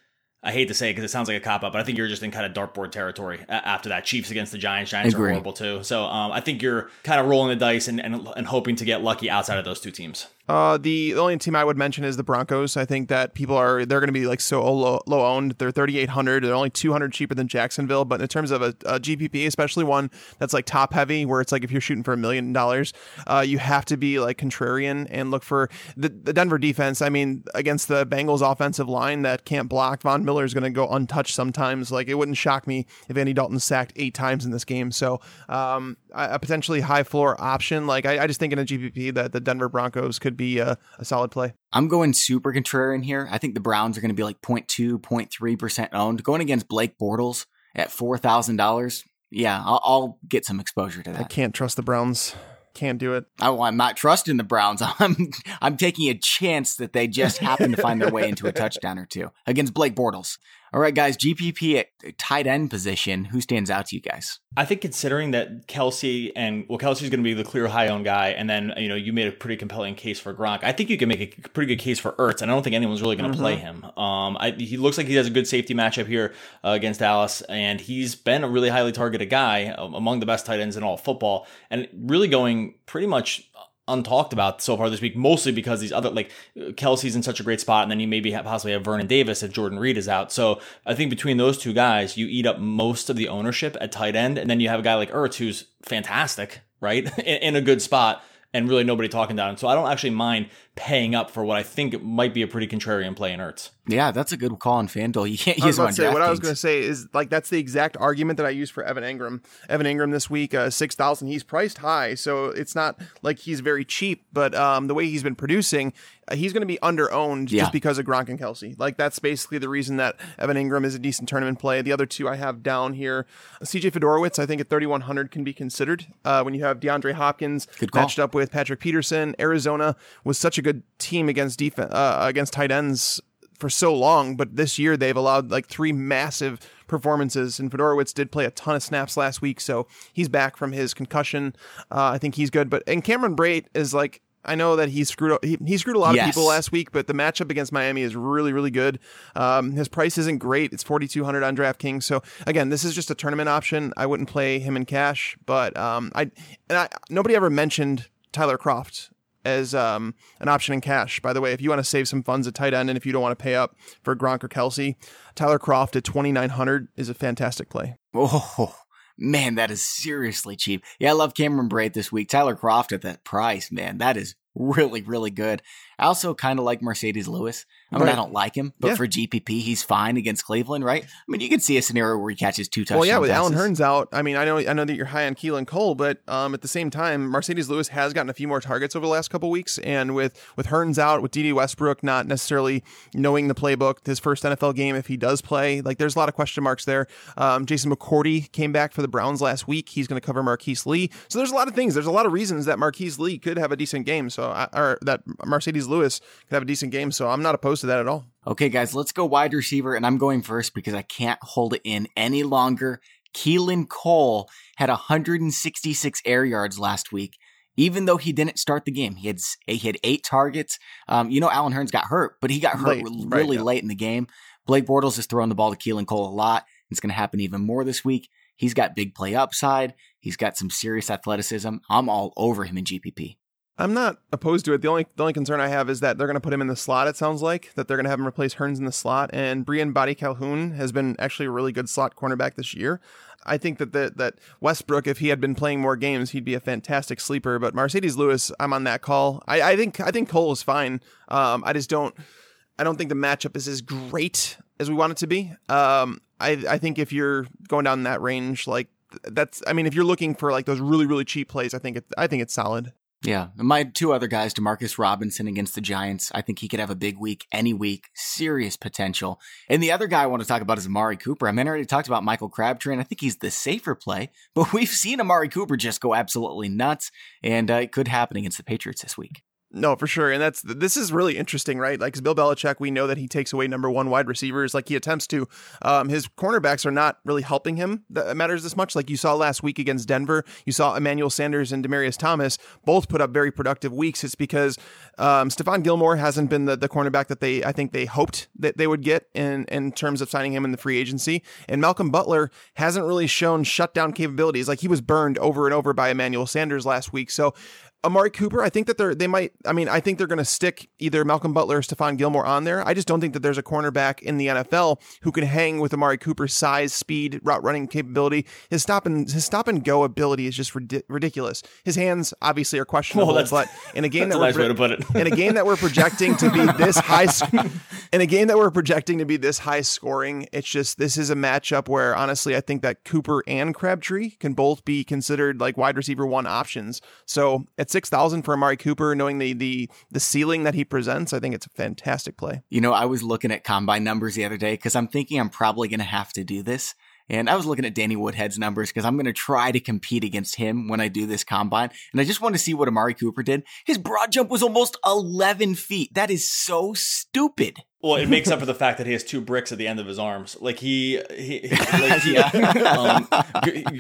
I hate to say it because it sounds like a cop out, but I think you're just in kind of dartboard territory after that. Chiefs against the Giants. Giants are horrible too. So um, I think you're kind of rolling the dice and, and, and hoping to get lucky outside of those two teams. Uh, the, only team I would mention is the Broncos. I think that people are they're going to be like so low, low owned. They're 3,800. They're only 200 cheaper than Jacksonville. But in terms of a, a GPP, especially one that's like top heavy, where it's like if you're shooting for a million dollars, uh, you have to be like contrarian and look for the, the Denver defense. I mean, against the Bengals offensive line that can't block, Von Miller is going to go untouched sometimes. Like it wouldn't shock me if Andy Dalton sacked eight times in this game. So um, a a potentially high floor option. Like I, I just think in a GPP that the Denver Broncos could be a, uh, a solid play. I'm going super contrarian here. I think the Browns are going to be like 0.2, 0.3% owned. Going against Blake Bortles at $4,000. Yeah, I'll, I'll get some exposure to that. I can't trust the Browns. Can't do it. Oh, I'm not trusting the Browns. [laughs] I'm I'm taking a chance that they just happen to find their way into a touchdown or two against Blake Bortles. All right, guys, GPP at tight end position. Who stands out to you guys? I think considering that Kelce and well, Kelce's going to be the clear high owned guy, and then you know you made a pretty compelling case for Gronk. I think you can make a pretty good case for Ertz, and I don't think anyone's really going to play him. Um, I, he looks like he has a good safety matchup here uh, against Dallas, and he's been a really highly targeted guy um, among the best tight ends in all of football, and really going pretty much untalked about so far this week, mostly because these other like Kelce's in such a great spot, and then you maybe have, possibly have Vernon Davis if Jordan Reed is out. So I think between those two guys, you eat up most of the ownership at tight end, and then you have a guy like Ertz who's fantastic, right, [laughs] in, in a good spot, and really nobody talking down him. So I don't actually mind paying up for what I think might be a pretty contrarian play in Ertz. Yeah, that's a good call on FanDuel. [laughs] You can't use him on say, what I was going to say is like that's the exact argument that I use for Evan Engram. Evan Engram this week, uh, six thousand. He's priced high, so it's not like he's very cheap. But um, the way he's been producing, uh, he's going to be under owned Yeah. just because of Gronk and Kelce. Like that's basically the reason that Evan Engram is a decent tournament play. The other two I have down here, C.J. Fiedorowicz, I think at thirty one hundred can be considered uh, when you have DeAndre Hopkins Good matched up with Patrick Peterson. Arizona was such a good team against defense uh, against tight ends for so long, but this year they've allowed like three massive performances. And Fiedorowicz did play a ton of snaps last week, so he's back from his concussion. Uh, I think he's good. But and Cameron Brate is like. I know that he screwed he, he screwed a lot Yes. of people last week, but the matchup against Miami is really really good. Um, his price isn't great; it's forty two hundred on DraftKings. So again, this is just a tournament option. I wouldn't play him in cash, but um, I and I nobody ever mentioned Tyler Kroft as um, an option in cash. By the way, if you want to save some funds at tight end and if you don't want to pay up for Gronk or Kelce, Tyler Kroft at 2,900 is a fantastic play. Oh, man, that is seriously cheap. Yeah, I love Cameron Brate this week. Tyler Kroft at that price, man, that is really, really good. I also kind of like Marcedes Lewis. I mean, I don't like him, but Yeah. for GPP, he's fine against Cleveland, right? I mean, you can see a scenario where he catches two touchdowns. Well, yeah, with Allen Hurns out, I mean, I know, I know that you're high on Keelan Cole, but um, at the same time, Marcedes Lewis has gotten a few more targets over the last couple weeks, and with with Hurns out, with Dede Westbrook not necessarily knowing the playbook, his first NFL game, if he does play, like there's a lot of question marks there. Um, Jason McCourty came back for the Browns last week; he's going to cover Marquise Lee, so there's a lot of things. There's a lot of reasons that Marquise Lee could have a decent game, so I, or that Marcedes Lewis could have a decent game. So I'm not opposed to that at all. Okay, guys, let's go wide receiver, and I'm going first because I can't hold it in any longer. Keelan Cole had 166 air yards last week, even though he didn't start the game. He had he had eight targets. Um, you know, Allen Hurns got hurt, but he got hurt Late, re- right, really yeah. late in the game. Blake Bortles is throwing the ball to Keelan Cole a lot. It's going to happen even more this week. He's got big play upside. He's got some serious athleticism. I'm all over him in GPP. I'm not opposed to it. The only the only concern I have is that they're going to put him in the slot. It sounds like that they're going to have him replace Hurns in the slot. And Briean Boddy-Calhoun has been actually a really good slot cornerback this year. I think that the, that Westbrook, if he had been playing more games, he'd be a fantastic sleeper. But Marcedes Lewis, I'm on that call. I, I think I think Cole is fine. Um, I just don't I don't think the matchup is as great as we want it to be. Um, I I think if you're going down that range, like that's I mean, if you're looking for like those really really cheap plays, I think it I think it's solid. Yeah. My two other guys, Demarcus Robinson against the Giants. I think he could have a big week any week. Serious potential. And the other guy I want to talk about is Amari Cooper. I mean, I already talked about Michael Crabtree, and I think he's the safer play, [laughs] but we've seen Amari Cooper just go absolutely nuts, and uh, it could happen against the Patriots this week. No, for sure. And that's this is really interesting, right? Like, Bill Belichick, we know that he takes away number one wide receivers. Like he attempts to. Um, his cornerbacks are not really helping him. That matters as much. Like you saw last week against Denver, you saw Emmanuel Sanders and Demaryius Thomas both put up very productive weeks. It's because um, Stephon Gilmore hasn't been the, the cornerback that they I think they hoped that they would get in in terms of signing him in the free agency. And Malcolm Butler hasn't really shown shutdown capabilities. Like he was burned over and over by Emmanuel Sanders last week. So Amari Cooper, I think that they're they might. I mean, I think they're going to stick either Malcolm Butler or Stephon Gilmore on there. I just don't think that there's a cornerback in the NFL who can hang with Amari Cooper's size, speed, route running capability. His stop and his stop and go ability is just rid- ridiculous. His hands obviously are questionable, well, but in a game [laughs] that nice we're, way to put it. in a game that we're projecting to be this [laughs] high, in a game that we're projecting to be this high scoring, it's just this is a matchup where honestly, I think that Cooper and Crabtree can both be considered like wide receiver one options. So it's six thousand for Amari Cooper, knowing the the the ceiling that he presents, I think it's a fantastic play. You know, I was looking at combine numbers the other day because I'm thinking I'm probably going to have to do this. And I was looking at Danny Woodhead's numbers because I'm going to try to compete against him when I do this combine. And I just want to see what Amari Cooper did. His broad jump was almost 11 feet. That is so stupid. Well, it makes up for [laughs] the fact that he has two bricks at the end of his arms. Like he, he, [laughs] like he um,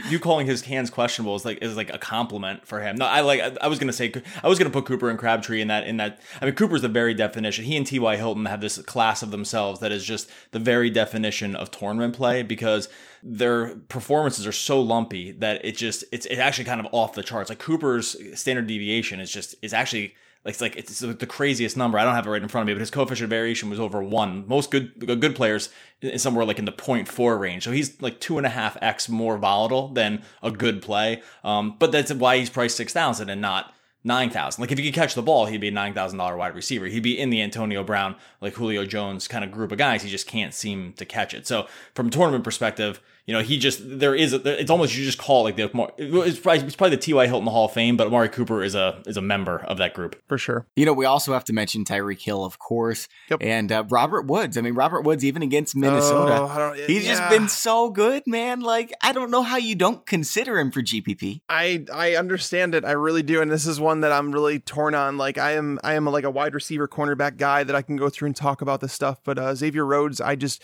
you calling his hands questionable is like is like a compliment for him. No, I like. I was gonna say I was gonna put Cooper and Crabtree in that. In that, I mean, Cooper's the very definition. He and T. Y. Hilton have this class of themselves that is just the very definition of tournament play because their performances are so lumpy that it just it's it's actually kind of off the charts. Like Cooper's standard deviation is just is actually it's like it's the craziest number. I don't have it right in front of me, but his coefficient variation was over one. Most good good players is somewhere like in the 0.4 range. So he's like two and a half x more volatile than a good play. Um, but that's why he's priced six thousand and not nine thousand. Like if he could catch the ball, he'd be a nine thousand dollar wide receiver. He'd be in the Antonio Brown, like Julio Jones kind of group of guys. He just can't seem to catch it. So from a tournament perspective, you know, he just there is a, it's almost you just call it like the it's probably, it's probably the T.Y. Hilton Hall of Fame, but Amari Cooper is a is a member of that group for sure. You know, we also have to mention Tyreek Hill, of course, yep. and uh, Robert Woods. I mean, Robert Woods even against Minnesota, oh, he's yeah. just been so good, man. Like I don't know how you don't consider him for GPP. I I understand it, I really do, and this is one that I'm really torn on. Like I am I am a, like a wide receiver cornerback guy that I can go through and talk about this stuff, but uh, Xavier Rhodes, I just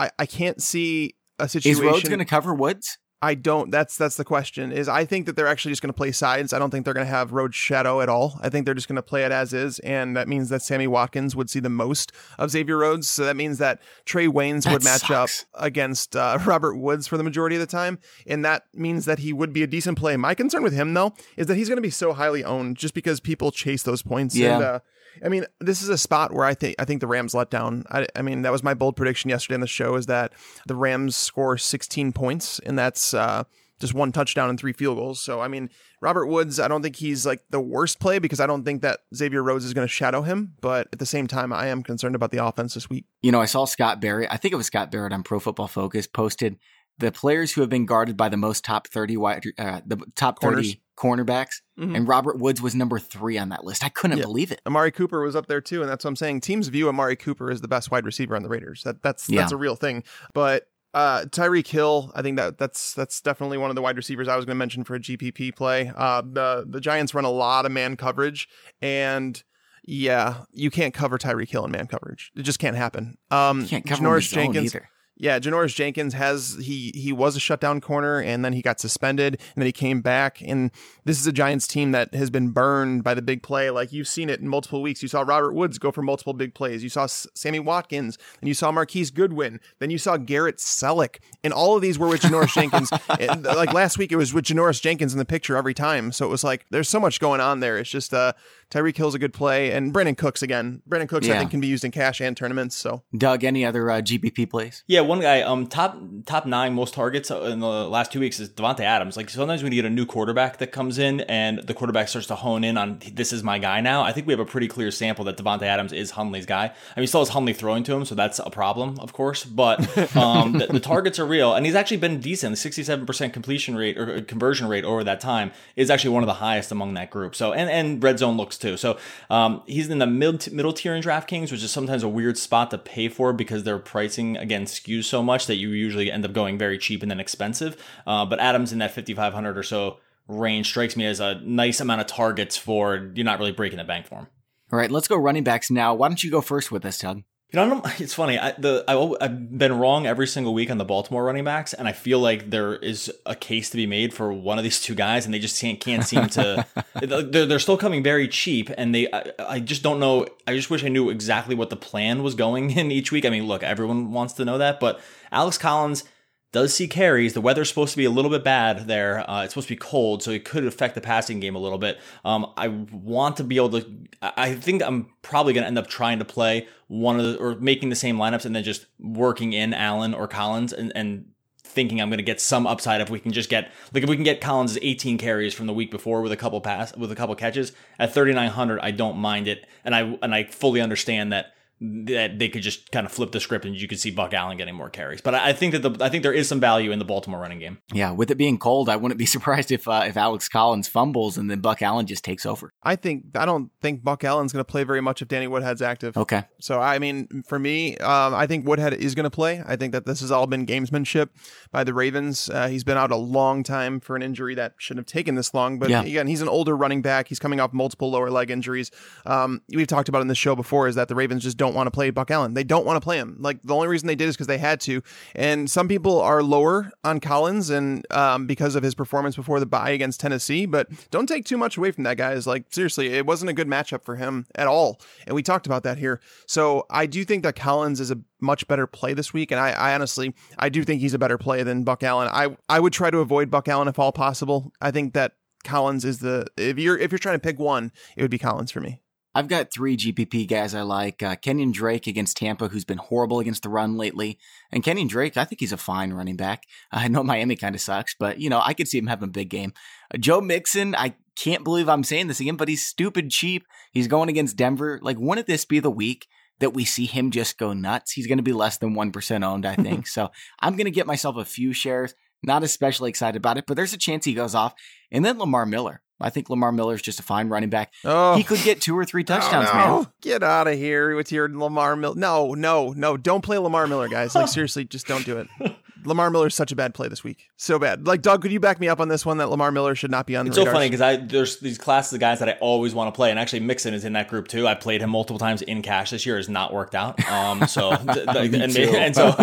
I, I can't see a situation. Is Rhodes going to cover Woods? I don't. That's that's the question. Is I think that they're actually just going to play sides. I don't think they're going to have Rhodes shadow at all. I think they're just going to play it as is, and that means that Sammy Watkins would see the most of Xavier Rhodes. So that means that Trey Waynes that would match sucks. up against uh, [laughs] Robert Woods for the majority of the time, and that means that he would be a decent play. My concern with him though is that he's going to be so highly owned just because people chase those points. Yeah. And, uh, I mean, this is a spot where I think I think the Rams let down. I, I, mean, that was my bold prediction yesterday on the show is that the Rams score 16 points, and that's uh, just one touchdown and three field goals. So, I mean, Robert Woods, I don't think he's like the worst play because I don't think that Xavier Rhodes is going to shadow him. But at the same time, I am concerned about the offense this week. You know, I saw Scott Barrett. I think it was Scott Barrett on Pro Football Focus posted the players who have been guarded by the most top 30 wide, uh, the top 30 Corners. cornerbacks. Mm-hmm. And Robert Woods was number three on that list. I couldn't yeah. believe it. Amari Cooper was up there too. And that's what I'm saying. Teams view Amari Cooper as the best wide receiver on the Raiders. That that's, yeah. that's a real thing. But uh, Tyreek Hill, I think that that's that's definitely one of the wide receivers I was going to mention for a GPP play. Uh, the the Giants run a lot of man coverage, and yeah, you can't cover Tyreek Hill in man coverage. It just can't happen. Um, you can't cover Janoris Jenkins. Either. Yeah, Janoris Jenkins has he he was a shutdown corner and then he got suspended and then he came back and this is a Giants team that has been burned by the big play. Like you've seen it in multiple weeks. You saw Robert Woods go for multiple big plays. You saw Sammy Watkins and you saw Marquise Goodwin. Then you saw Garrett Celek and all of these were with Janoris Jenkins. [laughs] And, like last week, it was with Janoris Jenkins in the picture every time. So it was like there's so much going on there. It's just uh, Tyreek Hill's a good play and Brandin Cooks again. Brandin Cooks Yeah. I think can be used in cash and tournaments. So Doug, any other uh, GPP plays? Yeah, one guy, um, top top nine most targets in the last two weeks is Davante Adams. Like sometimes when you get a new quarterback that comes in and the quarterback starts to hone in on this is my guy now. I think we have a pretty clear sample that Davante Adams is Hundley's guy. I mean, he still has Hunley throwing to him, so that's a problem, of course. But [laughs] um, the, the targets are real, and he's actually been decent. The sixty-seven percent completion rate or conversion rate over that time is actually one of the highest among that group. So and and red zone looks too. So um, he's in the mid middle tier in DraftKings, which is sometimes a weird spot to pay for because their pricing again skews so much that you usually end up going very cheap and then expensive. Uh, but Adams in that fifty five hundred or so range strikes me as a nice amount of targets for you're not really breaking the bank for him. All right, let's go running backs now. Why don't you go first with us, Doug? You know, [laughs] it's funny. I, the I, I've been wrong every single week on the Baltimore running backs, and I feel like there is a case to be made for one of these two guys, and they just can't, can't seem to. [laughs] they're, they're still coming very cheap, and they. I, I just don't know. I just wish I knew exactly what the plan was going [laughs] in each week. I mean, look, everyone wants to know that, but Alex Collins does see carries. The weather's supposed to be a little bit bad there. Uh, it's supposed to be cold, so it could affect the passing game a little bit. Um, I want to be able to. I think I'm probably going to end up trying to play one of the or making the same lineups and then just working in Allen or Collins and and thinking I'm going to get some upside if we can just get like if we can get Collins 18 carries from the week before with a couple pass with a couple catches at 3900 I don't mind it and I and I fully understand that that they could just kind of flip the script and you could see Buck Allen getting more carries. But I I think that the I think there is some value in the Baltimore running game. Yeah, with it being cold, I wouldn't be [laughs] surprised if uh, if Alex Collins fumbles and then Buck Allen just takes over. I think I don't think Buck Allen's going to play very much if Danny Woodhead's active. Okay. So I mean, for me, um, I think Woodhead is going to play. I think that this has all been gamesmanship by the Ravens. Uh, he's been out a long time for an injury that shouldn't have taken this long. But Yeah. again, he's an older running back. He's coming off multiple lower leg injuries. Um, we've talked about in the show before is that the Ravens just don't want to play Buck Allen. They don't want to play him. Like the only reason they did is because they had to. And some people are lower on Collins and um, because of his performance before the bye against Tennessee. But don't take too much away from that guys. Like seriously, it wasn't a good matchup for him at all. And we talked about that here. So I do think that Collins is a much better play this week. And I, I honestly, I do think he's a better play than Buck Allen. I, I would try to avoid Buck Allen if all possible. I think that Collins is the if you're if you're trying to pick one, it would be Collins for me. I've got three GPP guys I like. Uh, Kenyon Drake against Tampa, who's been horrible against the run lately. And Kenyon Drake, I think he's a fine running back. I know Miami kind of sucks, but, you know, I could see him having a big game. Uh, Joe Mixon, I can't believe I'm saying this again, but he's stupid cheap. He's going against Denver. Like, wouldn't this be the week that we see him just go nuts? He's going to be less than 1% owned, I think. [laughs] so I'm going to get myself a few shares. Not especially excited about it, but there's a chance he goes off. And then Lamar Miller. I think Lamar Miller is just a fine running back. Oh, He could get two or three oh, touchdowns, Oh, man. no. Get out of here with your Lamar Miller. No, no, no. Don't play Lamar Miller, guys. Like, [laughs] seriously, just don't do it. [laughs] Lamar Miller is such a bad play this week. So bad. Like, Doug, could you back me up on this one that Lamar Miller should not be on the It's so funny because I there's these classes of guys that I always want to play, and actually Mixon is in that group too. I played him multiple times in cash this year, has not worked out. Um, so [laughs] and, and so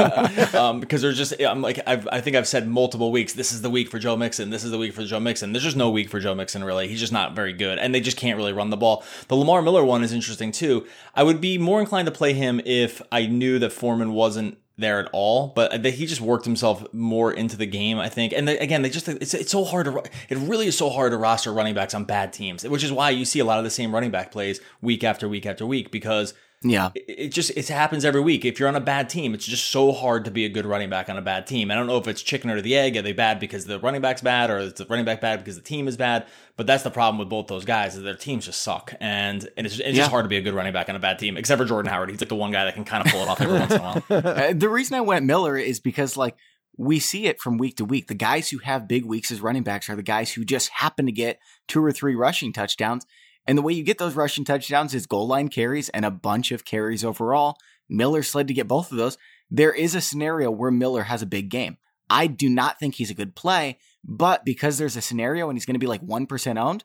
[laughs] um, because there's just I'm like I've, I think I've said multiple weeks this is the week for Joe Mixon, this is the week for Joe Mixon. There's just no week for Joe Mixon really. He's just not very good, and they just can't really run the ball. The Lamar Miller one is interesting too. I would be more inclined to play him if I knew that Foreman wasn't there at all, but he just worked himself more into the game, I think. And they, again, they just it's it's so hard to it really is so hard to roster running backs on bad teams, which is why you see a lot of the same running back plays week after week after week because Yeah. it, it just it happens every week. If you're on a bad team, it's just so hard to be a good running back on a bad team. I don't know if it's chicken or the egg. Are they bad because the running back's bad, or is the running back bad because the team is bad? But that's the problem with both those guys is their teams just suck, and, and it's, it's Yeah. just hard to be a good running back on a bad team. Except for Jordan Howard, he's like the one guy that can kind of pull it off every once in a while. [laughs] Uh, the reason I went Miller is because like we see it from week to week. The guys who have big weeks as running backs are the guys who just happen to get two or three rushing touchdowns. And the way you get those rushing touchdowns is goal line carries and a bunch of carries overall. Miller slid to get both of those. There is a scenario where Miller has a big game. I do not think he's a good play, but because there's a scenario and he's going to be like 1% owned,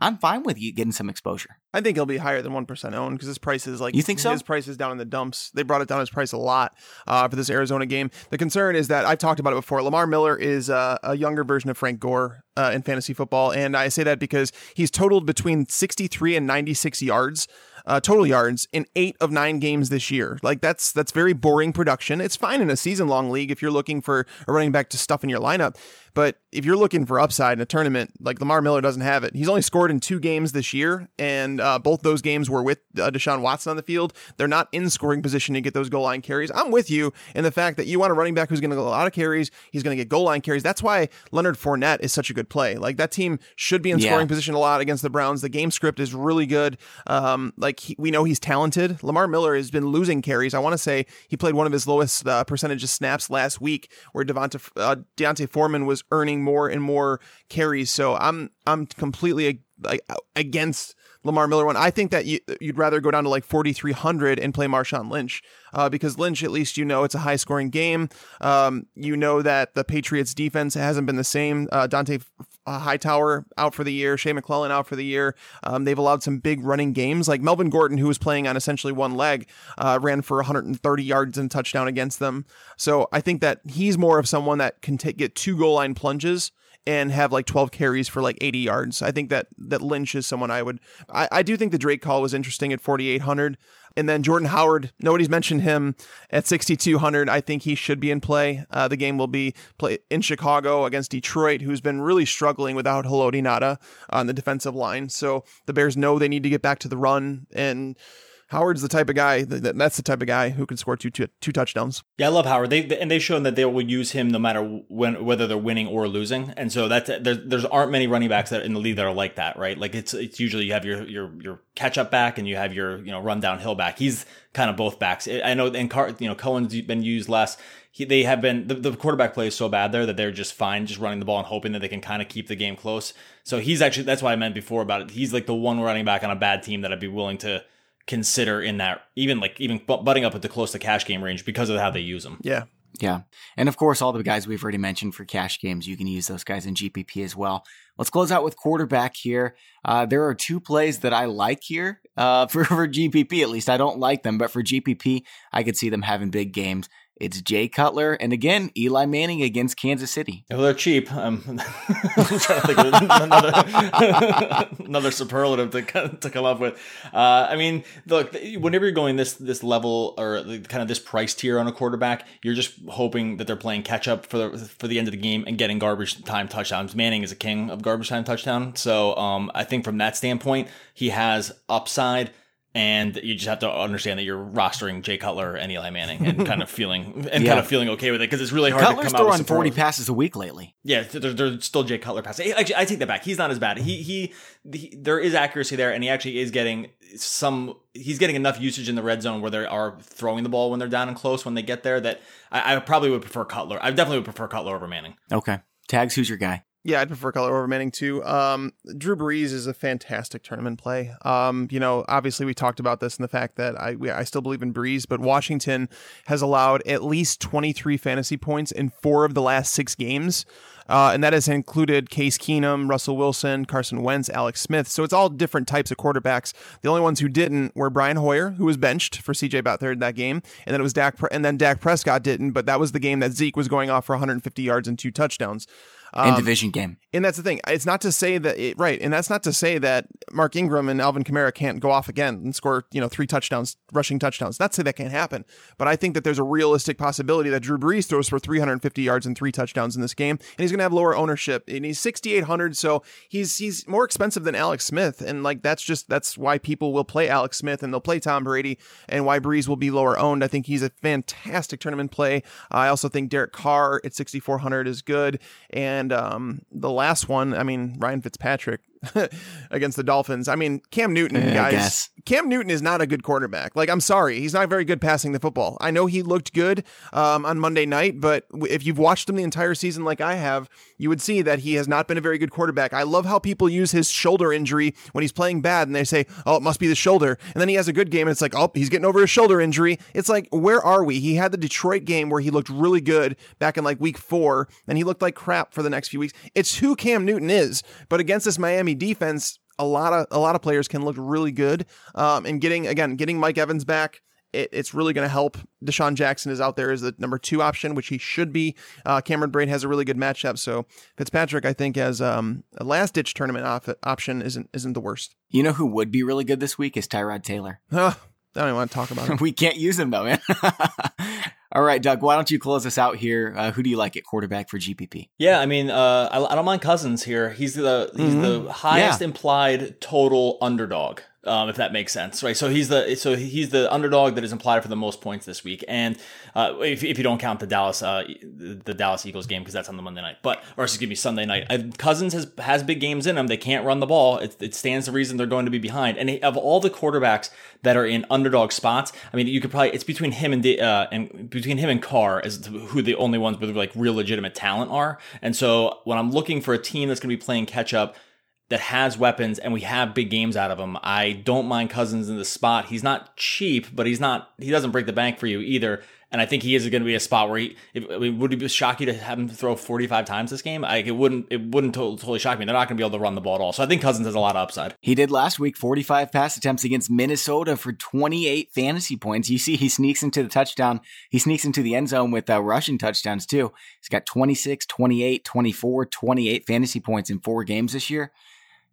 I'm fine with you getting some exposure. I think he'll be higher than one percent owned because his price is like you think so. His price is down in the dumps. They brought it down his price a lot uh, for this Arizona game. The concern is that I've talked about it before. Lamar Miller is uh, a younger version of Frank Gore uh, in fantasy football, and I say that because he's totaled between 63 and 96 yards uh, total yards in eight of nine games this year. Like that's that's very boring production. It's fine in a season long league if you're looking for a running back to stuff in your lineup. But if you're looking for upside in a tournament, like Lamar Miller doesn't have it. He's only scored in two games this year, and uh, both those games were with uh, Deshaun Watson on the field. They're not in scoring position to get those goal line carries. I'm with you in the fact that you want a running back who's going to get a lot of carries. He's going to get goal line carries. That's why Leonard Fournette is such a good play. Like that team should be in yeah. scoring position a lot against the Browns. The game script is really good. Um, like he, we know he's talented. Lamar Miller has been losing carries. I want to say he played one of his lowest uh, percentage of snaps last week, where Devonta uh, D'Onta Foreman was earning more and more carries. So I'm I'm completely like against Lamar Miller one. I think that you, would rather go down to like 4,300 and play Marshawn Lynch uh, because Lynch, at least you know it's a high scoring game. Um, you know that the Patriots defense hasn't been the same. Uh, Dont'a uh, Hightower out for the year, Shea McClellin out for the year. Um, they've allowed some big running games like Melvin Gordon, who was playing on essentially one leg, uh, ran for 130 yards and touchdown against them. So I think that he's more of someone that can t- get two goal line plunges and have like 12 carries for like 80 yards. I think that that Lynch is someone I would. I, I do think the Drake call was interesting at 4,800. And then Jordan Howard, nobody's mentioned him at 6,200. I think he should be in play. Uh, the game will be play in Chicago against Detroit, who's been really struggling without Haloti on the defensive line. So the Bears know they need to get back to the run and Howard's the type of guy that that's the type of guy who can score two two, two touchdowns. Yeah, I love Howard. They and they've shown that they will use him no matter when whether they're winning or losing. And so that's there's there's aren't many running backs that in the league that are like that, right? Like it's it's usually you have your your your catch up back and you have your you know run downhill back. He's kind of both backs. I know and Car, you know Cohen's been used less. He, they have been the, the quarterback play is so bad there that they're just fine just running the ball and hoping that they can kind of keep the game close. So he's actually that's why I meant before about it. He's like the one running back on a bad team that I'd be willing to consider in that even like even butting up at the close to cash game range because of how they use them. Yeah. Yeah. And of course, all the guys we've already mentioned for cash games, you can use those guys in GPP as well. Let's close out with quarterback here. Uh, there are two plays that I like here uh, [laughs] for, for GPP, at least. I don't like them, but for GPP, I could see them having big games. It's Jay Cutler, and again, Eli Manning against Kansas City. Well, they're cheap. I'm, [laughs] I'm trying to think of another, [laughs] another superlative to, to come up with. Uh, I mean, look, whenever you're going this this level or kind of this price tier on a quarterback, you're just hoping that they're playing catch up for the for the end of the game and getting garbage time touchdowns. Manning is a king of garbage time touchdown, so um, I think from that standpoint, he has upside and you just have to understand that you're rostering Jay Cutler and Eli Manning and kind of [laughs] feeling and yeah. kind of feeling okay with it because it's really hard Cutler's to come out with 40 passes a week lately. Yeah, there's still Jay Cutler passes. Actually, I take that back. He's not as bad. He, he, he there is accuracy there, and he actually is getting some. He's getting enough usage in the red zone where they are throwing the ball when they're down and close when they get there. That I, I probably would prefer Cutler. I definitely would prefer Cutler over Manning. Okay, Tags. Who's your guy? Yeah, I'd prefer Cutler over Manning too. Um, Drew Brees is a fantastic tournament play. Um, you know, obviously we talked about this and the fact that I we, I still believe in Brees, but Washington has allowed at least 23 fantasy points in four of the last six games. Uh, and that has included Case Keenum, Russell Wilson, Carson Wentz, Alex Smith. So it's all different types of quarterbacks. The only ones who didn't were Brian Hoyer, who was benched for CJ Beathard in that game, and then it was Dak, and then Dak Prescott didn't, but that was the game that Zeke was going off for 150 yards and two touchdowns. Um, in division game. And that's the thing. It's not to say that it, right, and that's not to say that Mark Ingram and Alvin Kamara can't go off again and score, you know, three touchdowns, rushing touchdowns. Not to say that can't happen, but I think that there's a realistic possibility that Drew Brees throws for 350 yards and three touchdowns in this game, and he's going to have lower ownership. And he's 6,800, so he's he's more expensive than Alex Smith, and like that's just that's why people will play Alex Smith and they'll play Tom Brady, and why Brees will be lower owned. I think he's a fantastic tournament play. I also think Derek Carr at 6,400 is good, and um, the last one, I mean, Ryan Fitzpatrick [laughs] against the Dolphins. I mean, Cam Newton, yeah, guys. Cam Newton is not a good quarterback. Like, I'm sorry, he's not very good passing the football. I know he looked good um, on Monday night, but if you've watched him the entire season like I have, you would see that he has not been a very good quarterback. I love how people use his shoulder injury when he's playing bad, and they say, "Oh, it must be the shoulder," and then he has a good game, and it's like, "Oh, he's getting over his shoulder injury." It's like, where are we? He had the Detroit game where he looked really good back in like week four, and he looked like crap for the next few weeks. It's who Cam Newton is, but against this Miami defense, a lot of a lot of players can look really good. Um, and getting again getting Mike Evans back it, it's really going to help. DeSean Jackson is out there as the number two option, which he should be. Uh, Cameron Brate has a really good matchup, so Fitzpatrick, I think, as um, a last ditch tournament op- option isn't isn't the worst. You know who would be really good this week is Tyrod Taylor. Uh, I don't even want to talk about [laughs] it. we can't use him though, man. [laughs] All right, Doug, why don't you close us out here? Uh, who do you like at quarterback for GPP? Yeah, I mean, uh, I, I, don't mind Cousins here. He's the he's mm-hmm. the highest yeah. implied total underdog um, if that makes sense, right? So he's the so he's the underdog that is implied for the most points this week, and uh, if, if you don't count the Dallas uh, the Dallas Eagles game because that's on the Monday night, but or excuse me Sunday night, I, Cousins has has big games in them. They can't run the ball. It, it stands the reason they're going to be behind. And of all the quarterbacks that are in underdog spots, I mean, you could probably it's between him and uh, and between him and Carr as who the only ones with like real legitimate talent are. And so when I'm looking for a team that's going to be playing catch up that has weapons and we have big games out of him. I don't mind Cousins in the spot. He's not cheap, but he's not he doesn't break the bank for you either. And I think he is going to be a spot where he if, I mean, would it be shock you to have him throw 45 times this game? Like it wouldn't it wouldn't totally, totally shock me. They're not going to be able to run the ball at all. So I think Cousins has a lot of upside. He did last week 45 pass attempts against Minnesota for 28 fantasy points. You see he sneaks into the touchdown. He sneaks into the end zone with uh, rushing touchdowns too. He's got 26, 28, 24, 28 fantasy points in four games this year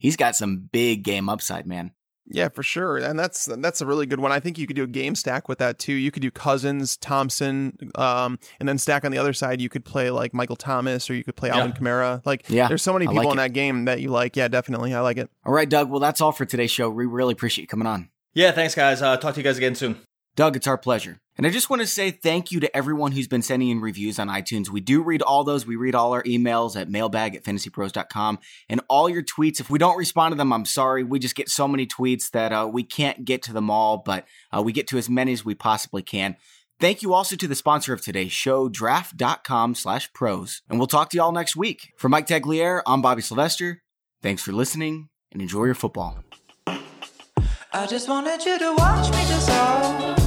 he's got some big game upside, man. Yeah, for sure. And that's that's a really good one. I think you could do a game stack with that too. You could do Cousins, Thompson, um, and then stack on the other side. You could play like Michael Thomas or you could play yeah. Alvin Kamara. Like, yeah, there's so many people like in that game that you like. Yeah, definitely. I like it. All right, Doug. Well, that's all for today's show. We really appreciate you coming on. Yeah, thanks, guys. Uh, talk to you guys again soon. Doug, it's our pleasure. And I just want to say thank you to everyone who's been sending in reviews on iTunes. We do read all those. We read all our emails at mailbag at fantasypros.com and all your tweets. If we don't respond to them, I'm sorry. We just get so many tweets that uh, we can't get to them all, but uh, we get to as many as we possibly can. Thank you also to the sponsor of today's show, draft.com slash pros. And we'll talk to you all next week. For Mike Tagliere, I'm Bobby Sylvester. Thanks for listening and enjoy your football. I just wanted you to watch me dissolve.